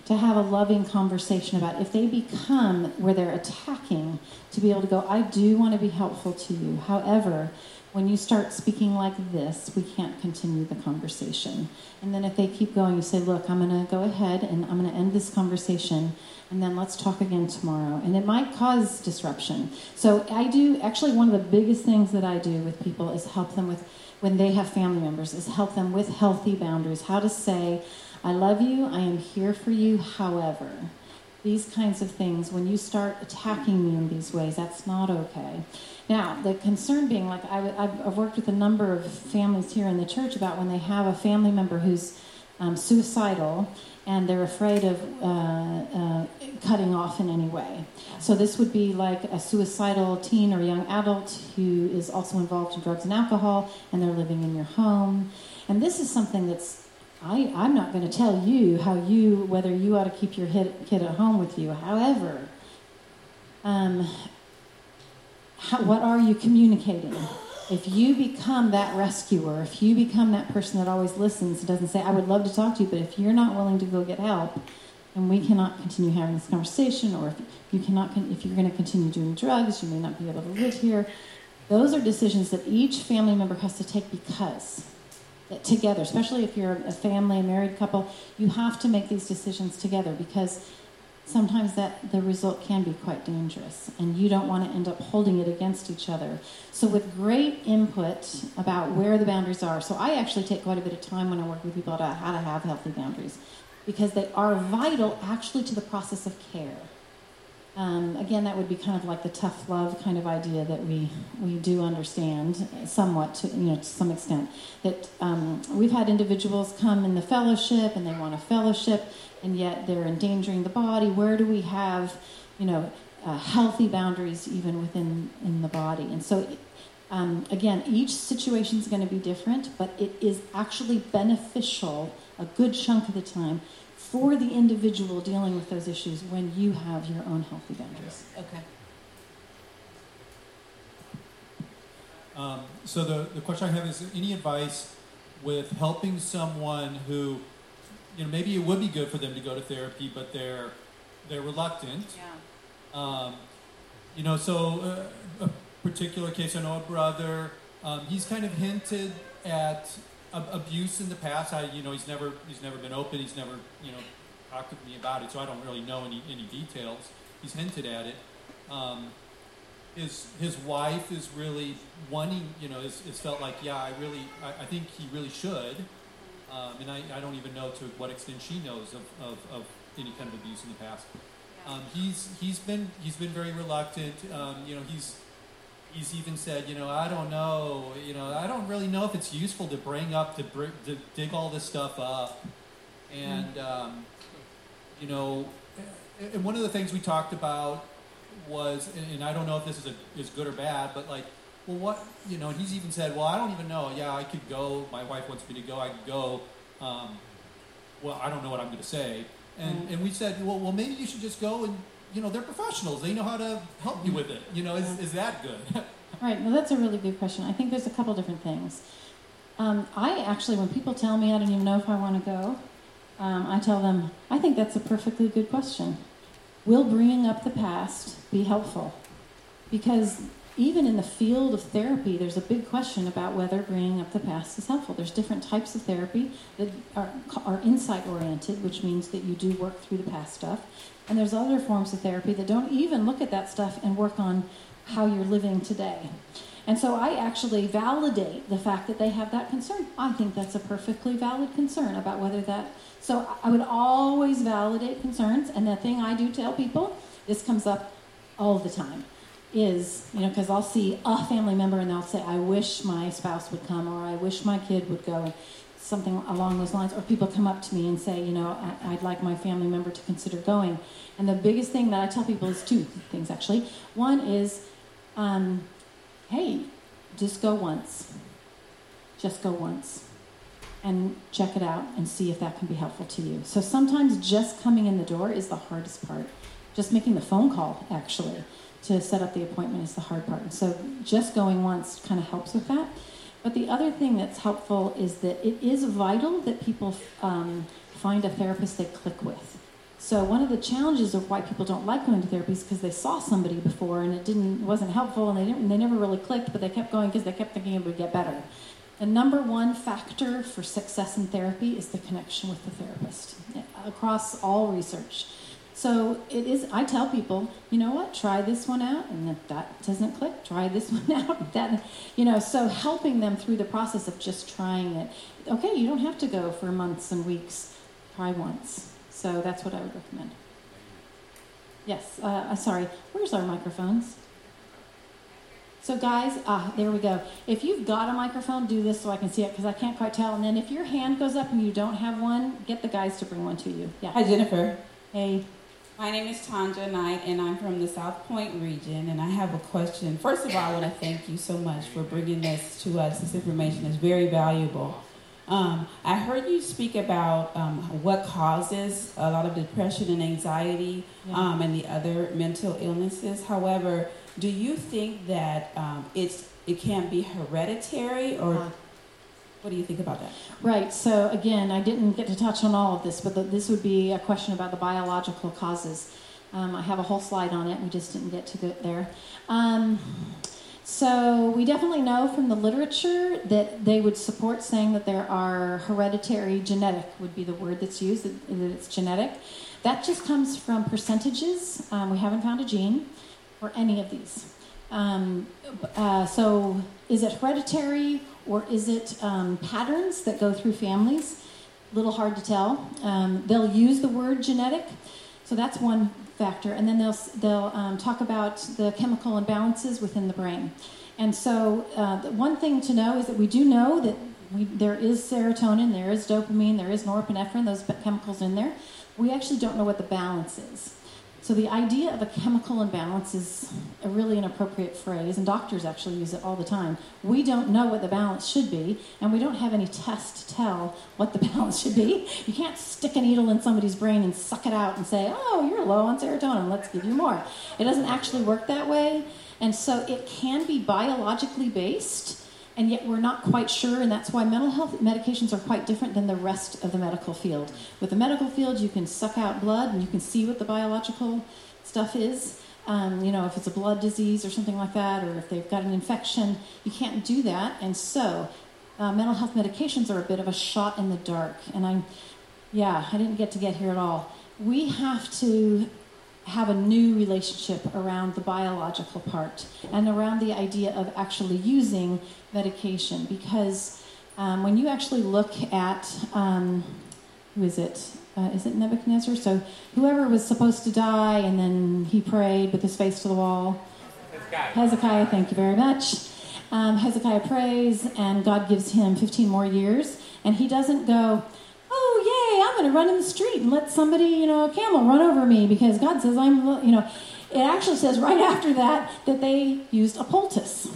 to have a loving conversation about if they become where they're attacking to be able to go i do want to be helpful to you. However when you start speaking like this we can't continue the conversation. And then if they keep going you say look i'm going to go ahead and i'm going to end this conversation and then let's talk again tomorrow. And it might cause disruption. So i do actually one of the biggest things that i do with people is help them with when they have family members is help them with healthy boundaries how to say I love you, I am here for you, however. These kinds of things, when you start attacking me in these ways, that's not okay. Now, the concern being, like, I, have worked with a number of families here in the church about when they have a family member who's um, suicidal and they're afraid of uh, uh, cutting off in any way. So, this would be like a suicidal teen or young adult who is also involved in drugs and alcohol and they're living in your home. And this is something that's I, I'm not going to tell you how you, whether you ought to keep your kid at home with you. However, um, how, what are you communicating? If you become that rescuer, if you become that person that always listens and doesn't say, I would love to talk to you, but if you're not willing to go get help, and we cannot continue having this conversation, or if you cannot, if you're going to continue doing drugs, you may not be able to live here. Those are decisions that each family member has to take because together, especially if you're a family, a married couple, you have to make these decisions together because sometimes that the result can be quite dangerous and you don't want to end up holding it against each other. So with great input about where the boundaries are. So I actually take quite a bit of time when I work with people about how to have healthy boundaries because they are vital actually to the process of care. Um, again, that would be kind of like the tough love kind of idea that we, we do understand somewhat to you know to some extent. That um, we've had individuals come in the fellowship and they want a fellowship, and yet they're endangering the body. Where do we have you know uh, healthy boundaries even within in the body? And so. Um, again, each situation is going to be different, but it is actually beneficial a good chunk of the time for the individual dealing with those issues when you have your own healthy boundaries. Okay. Um, so the, the question I have is any advice with helping someone who, you know, maybe it would be good for them to go to therapy, but they're they're reluctant. Yeah. Um, you know, so uh, a particular case, I know a brother. Um, he's kind of hinted at abuse in the past. I, you know, he's never he's never been open. He's never, you know, talked to me about it. So I don't really know any any details. He's hinted at it. Um, his his wife is really wanting, you know, has, has felt like, yeah, I really, I, I think he really should. Um, and I, I don't even know to what extent she knows of, of, of any kind of abuse in the past. Um, he's he's been he's been very reluctant. Um, you know, he's he's even said, you know, I don't know, you know, I don't really know if it's useful to bring up to, br- to dig all this stuff up, and mm. um, you know, and one of the things we talked about was, and I don't know if this is a, is good or bad, but like, well, what you know, he's even said, well, I don't even know. Yeah, I could go. My wife wants me to go. I could go. Um, well, I don't know what I'm going to say. And, mm. and we said, well, well, maybe you should just go and you know, they're professionals. They know how to help you with it. You know, is, is that good? <laughs> right. Well, that's a really good question. I think there's a couple different things. Um, I actually, when people tell me I don't even know if I want to go, um, I tell them, I think that's a perfectly good question. Will bringing up the past be helpful? Because even in the field of therapy, there's a big question about whether bringing up the past is helpful. There's different types of therapy that are, are insight oriented, which means that you do work through the past stuff. And there's other forms of therapy that don't even look at that stuff and work on how you're living today. And so I actually validate the fact that they have that concern. I think that's a perfectly valid concern about whether that. So I would always validate concerns. And the thing I do tell people, this comes up all the time, is, you know, because I'll see a family member and they'll say, I wish my spouse would come or I wish my kid would go something along those lines, or people come up to me and say, you know, I, would like my family member to consider going. And the biggest thing that I tell people is two things actually. One is, um, hey, just go once. Just go once. And check it out and see if that can be helpful to you. So sometimes just coming in the door is the hardest part. Just making the phone call, actually, to set up the appointment is the hard part. And so just going once kind of helps with that. But the other thing that's helpful is that it is vital that people um, find a therapist they click with. So one of the challenges of why people don't like going to therapy is because they saw somebody before and it didn't wasn't helpful and they didn't they never really clicked, but they kept going because they kept thinking it would get better. The number one factor for success in therapy is the connection with the therapist across all research. So it is. I tell people, you know what? Try this one out, and if that doesn't click, try this <laughs> one out. That, you know, so helping them through the process of just trying it. Okay, you don't have to go for months and weeks. Try once. So that's what I would recommend. Yes. Uh, uh sorry. Where's our microphones? So guys, ah, there we go. If you've got a microphone, do this so I can see it because I can't quite tell. And then if your hand goes up and you don't have one, get the guys to bring one to you. Yeah. Hi, Jennifer. Hey. My name is Tanja Knight, and I'm from the South Point region. And I have a question. First of all, I want to thank you so much for bringing this to us. This information is very valuable. Um, I heard you speak about um, what causes a lot of depression and anxiety um, and the other mental illnesses. However, do you think that um, it's it can be hereditary or? What do you think about that? Right. So again, I didn't get to touch on all of this, but the, this would be a question about the biological causes. Um, I have a whole slide on it. We just didn't get to get there. Um, so we definitely know from the literature that they would support saying that there are hereditary genetic would be the word that's used that, that it's genetic. That just comes from percentages. Um, we haven't found a gene for any of these. Um, uh, so is it hereditary or is it um, patterns that go through families? A little hard to tell. Um, they'll use the word genetic, so that's one factor, and then they'll they'll um, talk about the chemical imbalances within the brain. And so, uh, one thing to know is that we do know that we, there is serotonin, there is dopamine, there is norepinephrine, those chemicals in there. We actually don't know what the balance is. So the idea of a chemical imbalance is a really inappropriate phrase, and doctors actually use it all the time. We don't know what the balance should be, and we don't have any test to tell what the <laughs> balance should be. You can't stick a needle in somebody's brain and suck it out and say, oh, you're low on serotonin, let's give you more. It doesn't actually work that way, and so it can be biologically based and yet we're not quite sure, and that's why mental health medications are quite different than the rest of the medical field. With the medical field, you can suck out blood and you can see what the biological stuff is. Um, you know, if it's a blood disease or something like that, or if they've got an infection, you can't do that. And so, uh, mental health medications are a bit of a shot in the dark. And I'm, yeah, I didn't get to get here at all. We have to have a new relationship around the biological part and around the idea of actually using medication because um, when you actually look at um, who is it? Uh, is it Nebuchadnezzar? So whoever was supposed to die and then he prayed with his face to the wall. Hezekiah. Hezekiah, thank you very much. Um, Hezekiah prays and God gives him 15 more years and he doesn't go, oh yay, I'm going to run in the street and let somebody, you know, a camel run over me because God says I'm, you know. It actually says right <laughs> after that that they used a poultice.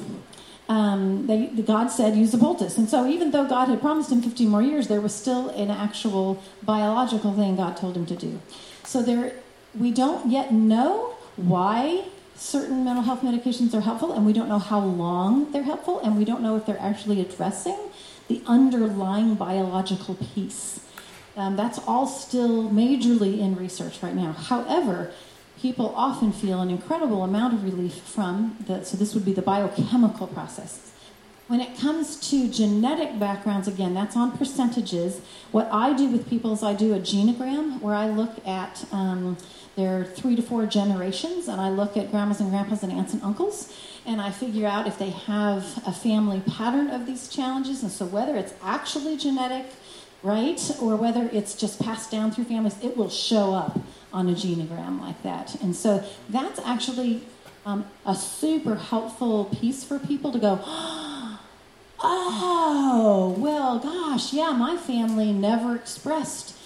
Um, they, God said use a poultice. And so even though God had promised him 15 more years, there was still an actual biological thing God told him to do. So there, we don't yet know why certain mental health medications are helpful, and we don't know how long they're helpful, and we don't know if they're actually addressing the underlying biological piece. Um, that's all still majorly in research right now. However, people often feel an incredible amount of relief from the, so this would be the biochemical processes. When it comes to genetic backgrounds, again, that's on percentages. What I do with people is I do a genogram where I look at um, their three to four generations and I look at grandmas and grandpas and aunts and uncles and I figure out if they have a family pattern of these challenges. And so, whether it's actually genetic, right, or whether it's just passed down through families, it will show up on a genogram like that. And so, that's actually um, a super helpful piece for people to go, <gasps> oh, well, gosh, yeah, my family never expressed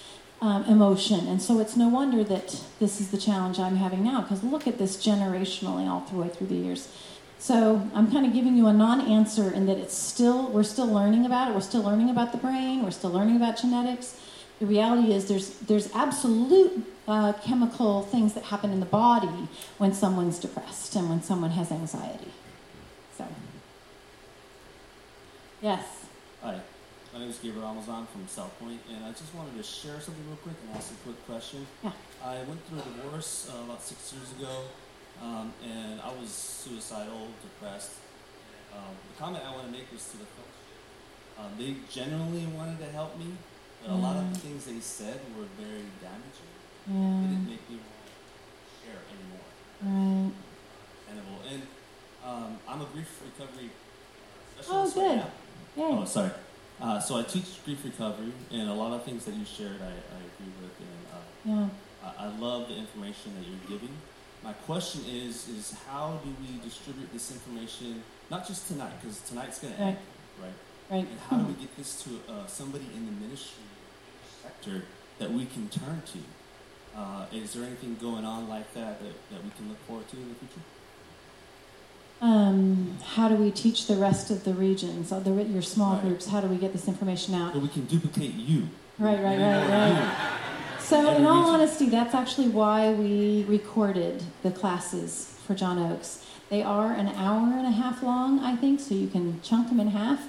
um, emotion. And so it's no wonder that this is the challenge I'm having now, because look at this generationally all the way through the years. So I'm kind of giving you a non-answer in that it's still we're still learning about it. We're still learning about the brain. We're still learning about genetics. The reality is there's there's absolute uh, chemical things that happen in the body when someone's depressed and when someone has anxiety. So yes. Hi. My name is Gabriel Amazon from South Point, and I just wanted to share something real quick and ask a quick question. Yeah. I went through a divorce uh, about six years ago, um, and I was suicidal, depressed. Um, the comment I want to make was to the folks. Um, they genuinely wanted to help me, but yeah. a lot of the things they said were very damaging. Yeah. It didn't make me want to share anymore. Right. And um, I'm a grief recovery specialist. Oh, good. Right Oh, sorry. Uh, so I teach grief recovery, and a lot of things that you shared, I, I agree with, and uh, yeah. I, I, love the information that you're giving. My question is, is how do we distribute this information, not just tonight, because tonight's going to end, right? Right. And how do we get this to uh, somebody in the ministry sector that we can turn to? Uh, is there anything going on like that, that that we can look forward to in the future? um, how do we teach the rest of the regions, the, your small right. groups? How do we get this information out? So we can duplicate you. Right, right, right, right. So, in all honesty, that's actually why we recorded the classes for John Oakes. They are an hour and a half long, I think, so you can chunk them in half.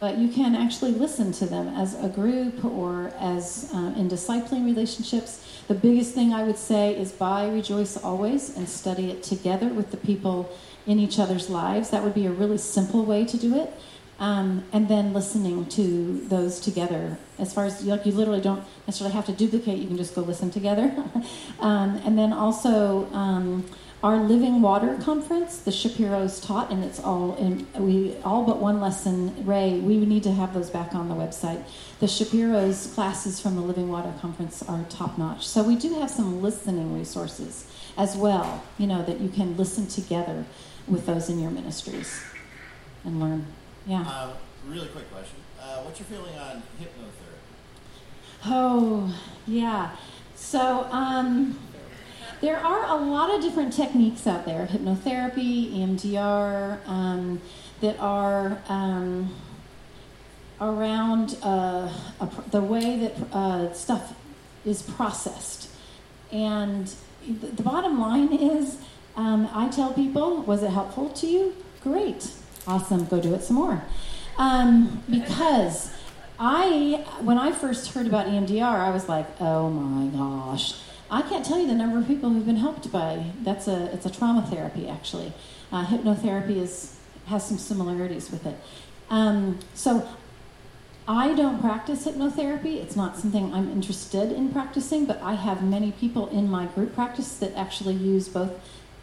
But you can actually listen to them as a group or as uh, in discipling relationships. The biggest thing I would say is buy Rejoice Always and study it together with the people in each other's lives. That would be a really simple way to do it. Um, and then listening to those together. As far as like you literally don't necessarily have to duplicate, you can just go listen together. <laughs> um, and then also um, our Living Water conference, the Shapiro's taught, and it's all in we all but one lesson. Ray, we need to have those back on the website. The Shapiro's classes from the Living Water conference are top notch. So we do have some listening resources as well. You know that you can listen together with those in your ministries and learn. Yeah. Uh, really quick question. Uh, what's your feeling on hypnotherapy? Oh, yeah. So, um, there are a lot of different techniques out there hypnotherapy, EMDR, um, that are um, around uh, a, the way that uh, stuff is processed. And the, the bottom line is um, I tell people, was it helpful to you? Great. Awesome. Go do it some more. Um, because I, when I first heard about EMDR, I was like, oh my gosh. I can't tell you the number of people who've been helped by that's a it's a trauma therapy actually. Uh, hypnotherapy is has some similarities with it. Um, so I don't practice hypnotherapy. It's not something I'm interested in practicing, but I have many people in my group practice that actually use both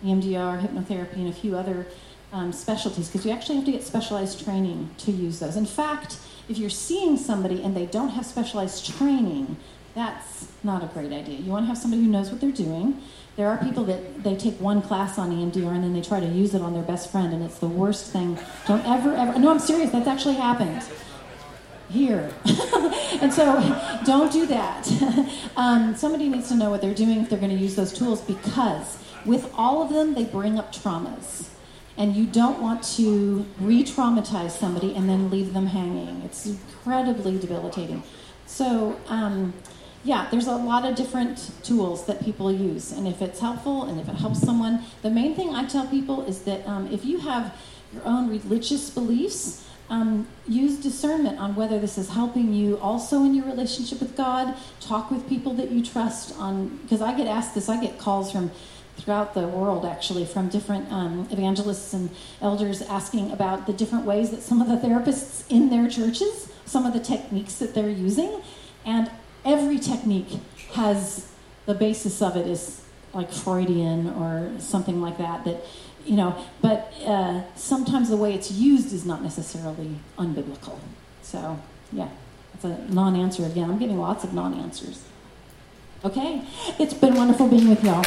EMDR, hypnotherapy, and a few other um, specialties because you actually have to get specialized training to use those. In fact, if you're seeing somebody and they don't have specialized training, that's not a great idea. You want to have somebody who knows what they're doing. There are people that they take one class on EMDR and then they try to use it on their best friend, and it's the worst thing. Don't ever, ever. No, I'm serious. That's actually happened here. <laughs> and so don't do that. <laughs> um, somebody needs to know what they're doing if they're going to use those tools because with all of them, they bring up traumas. And you don't want to re traumatize somebody and then leave them hanging. It's incredibly debilitating. So, um, yeah, there's a lot of different tools that people use. And if it's helpful and if it helps someone, the main thing I tell people is that um, if you have your own religious beliefs, um, use discernment on whether this is helping you also in your relationship with God. Talk with people that you trust on, because I get asked this, I get calls from throughout the world, actually, from different um, evangelists and elders asking about the different ways that some of the therapists in their churches, some of the techniques that they're using. And every technique has the basis of it is like Freudian or something like that, that you know, but uh, sometimes the way it's used is not necessarily unbiblical. So, yeah, it's a non answer again. I'm getting lots of non answers. Okay, it's been wonderful being with y'all.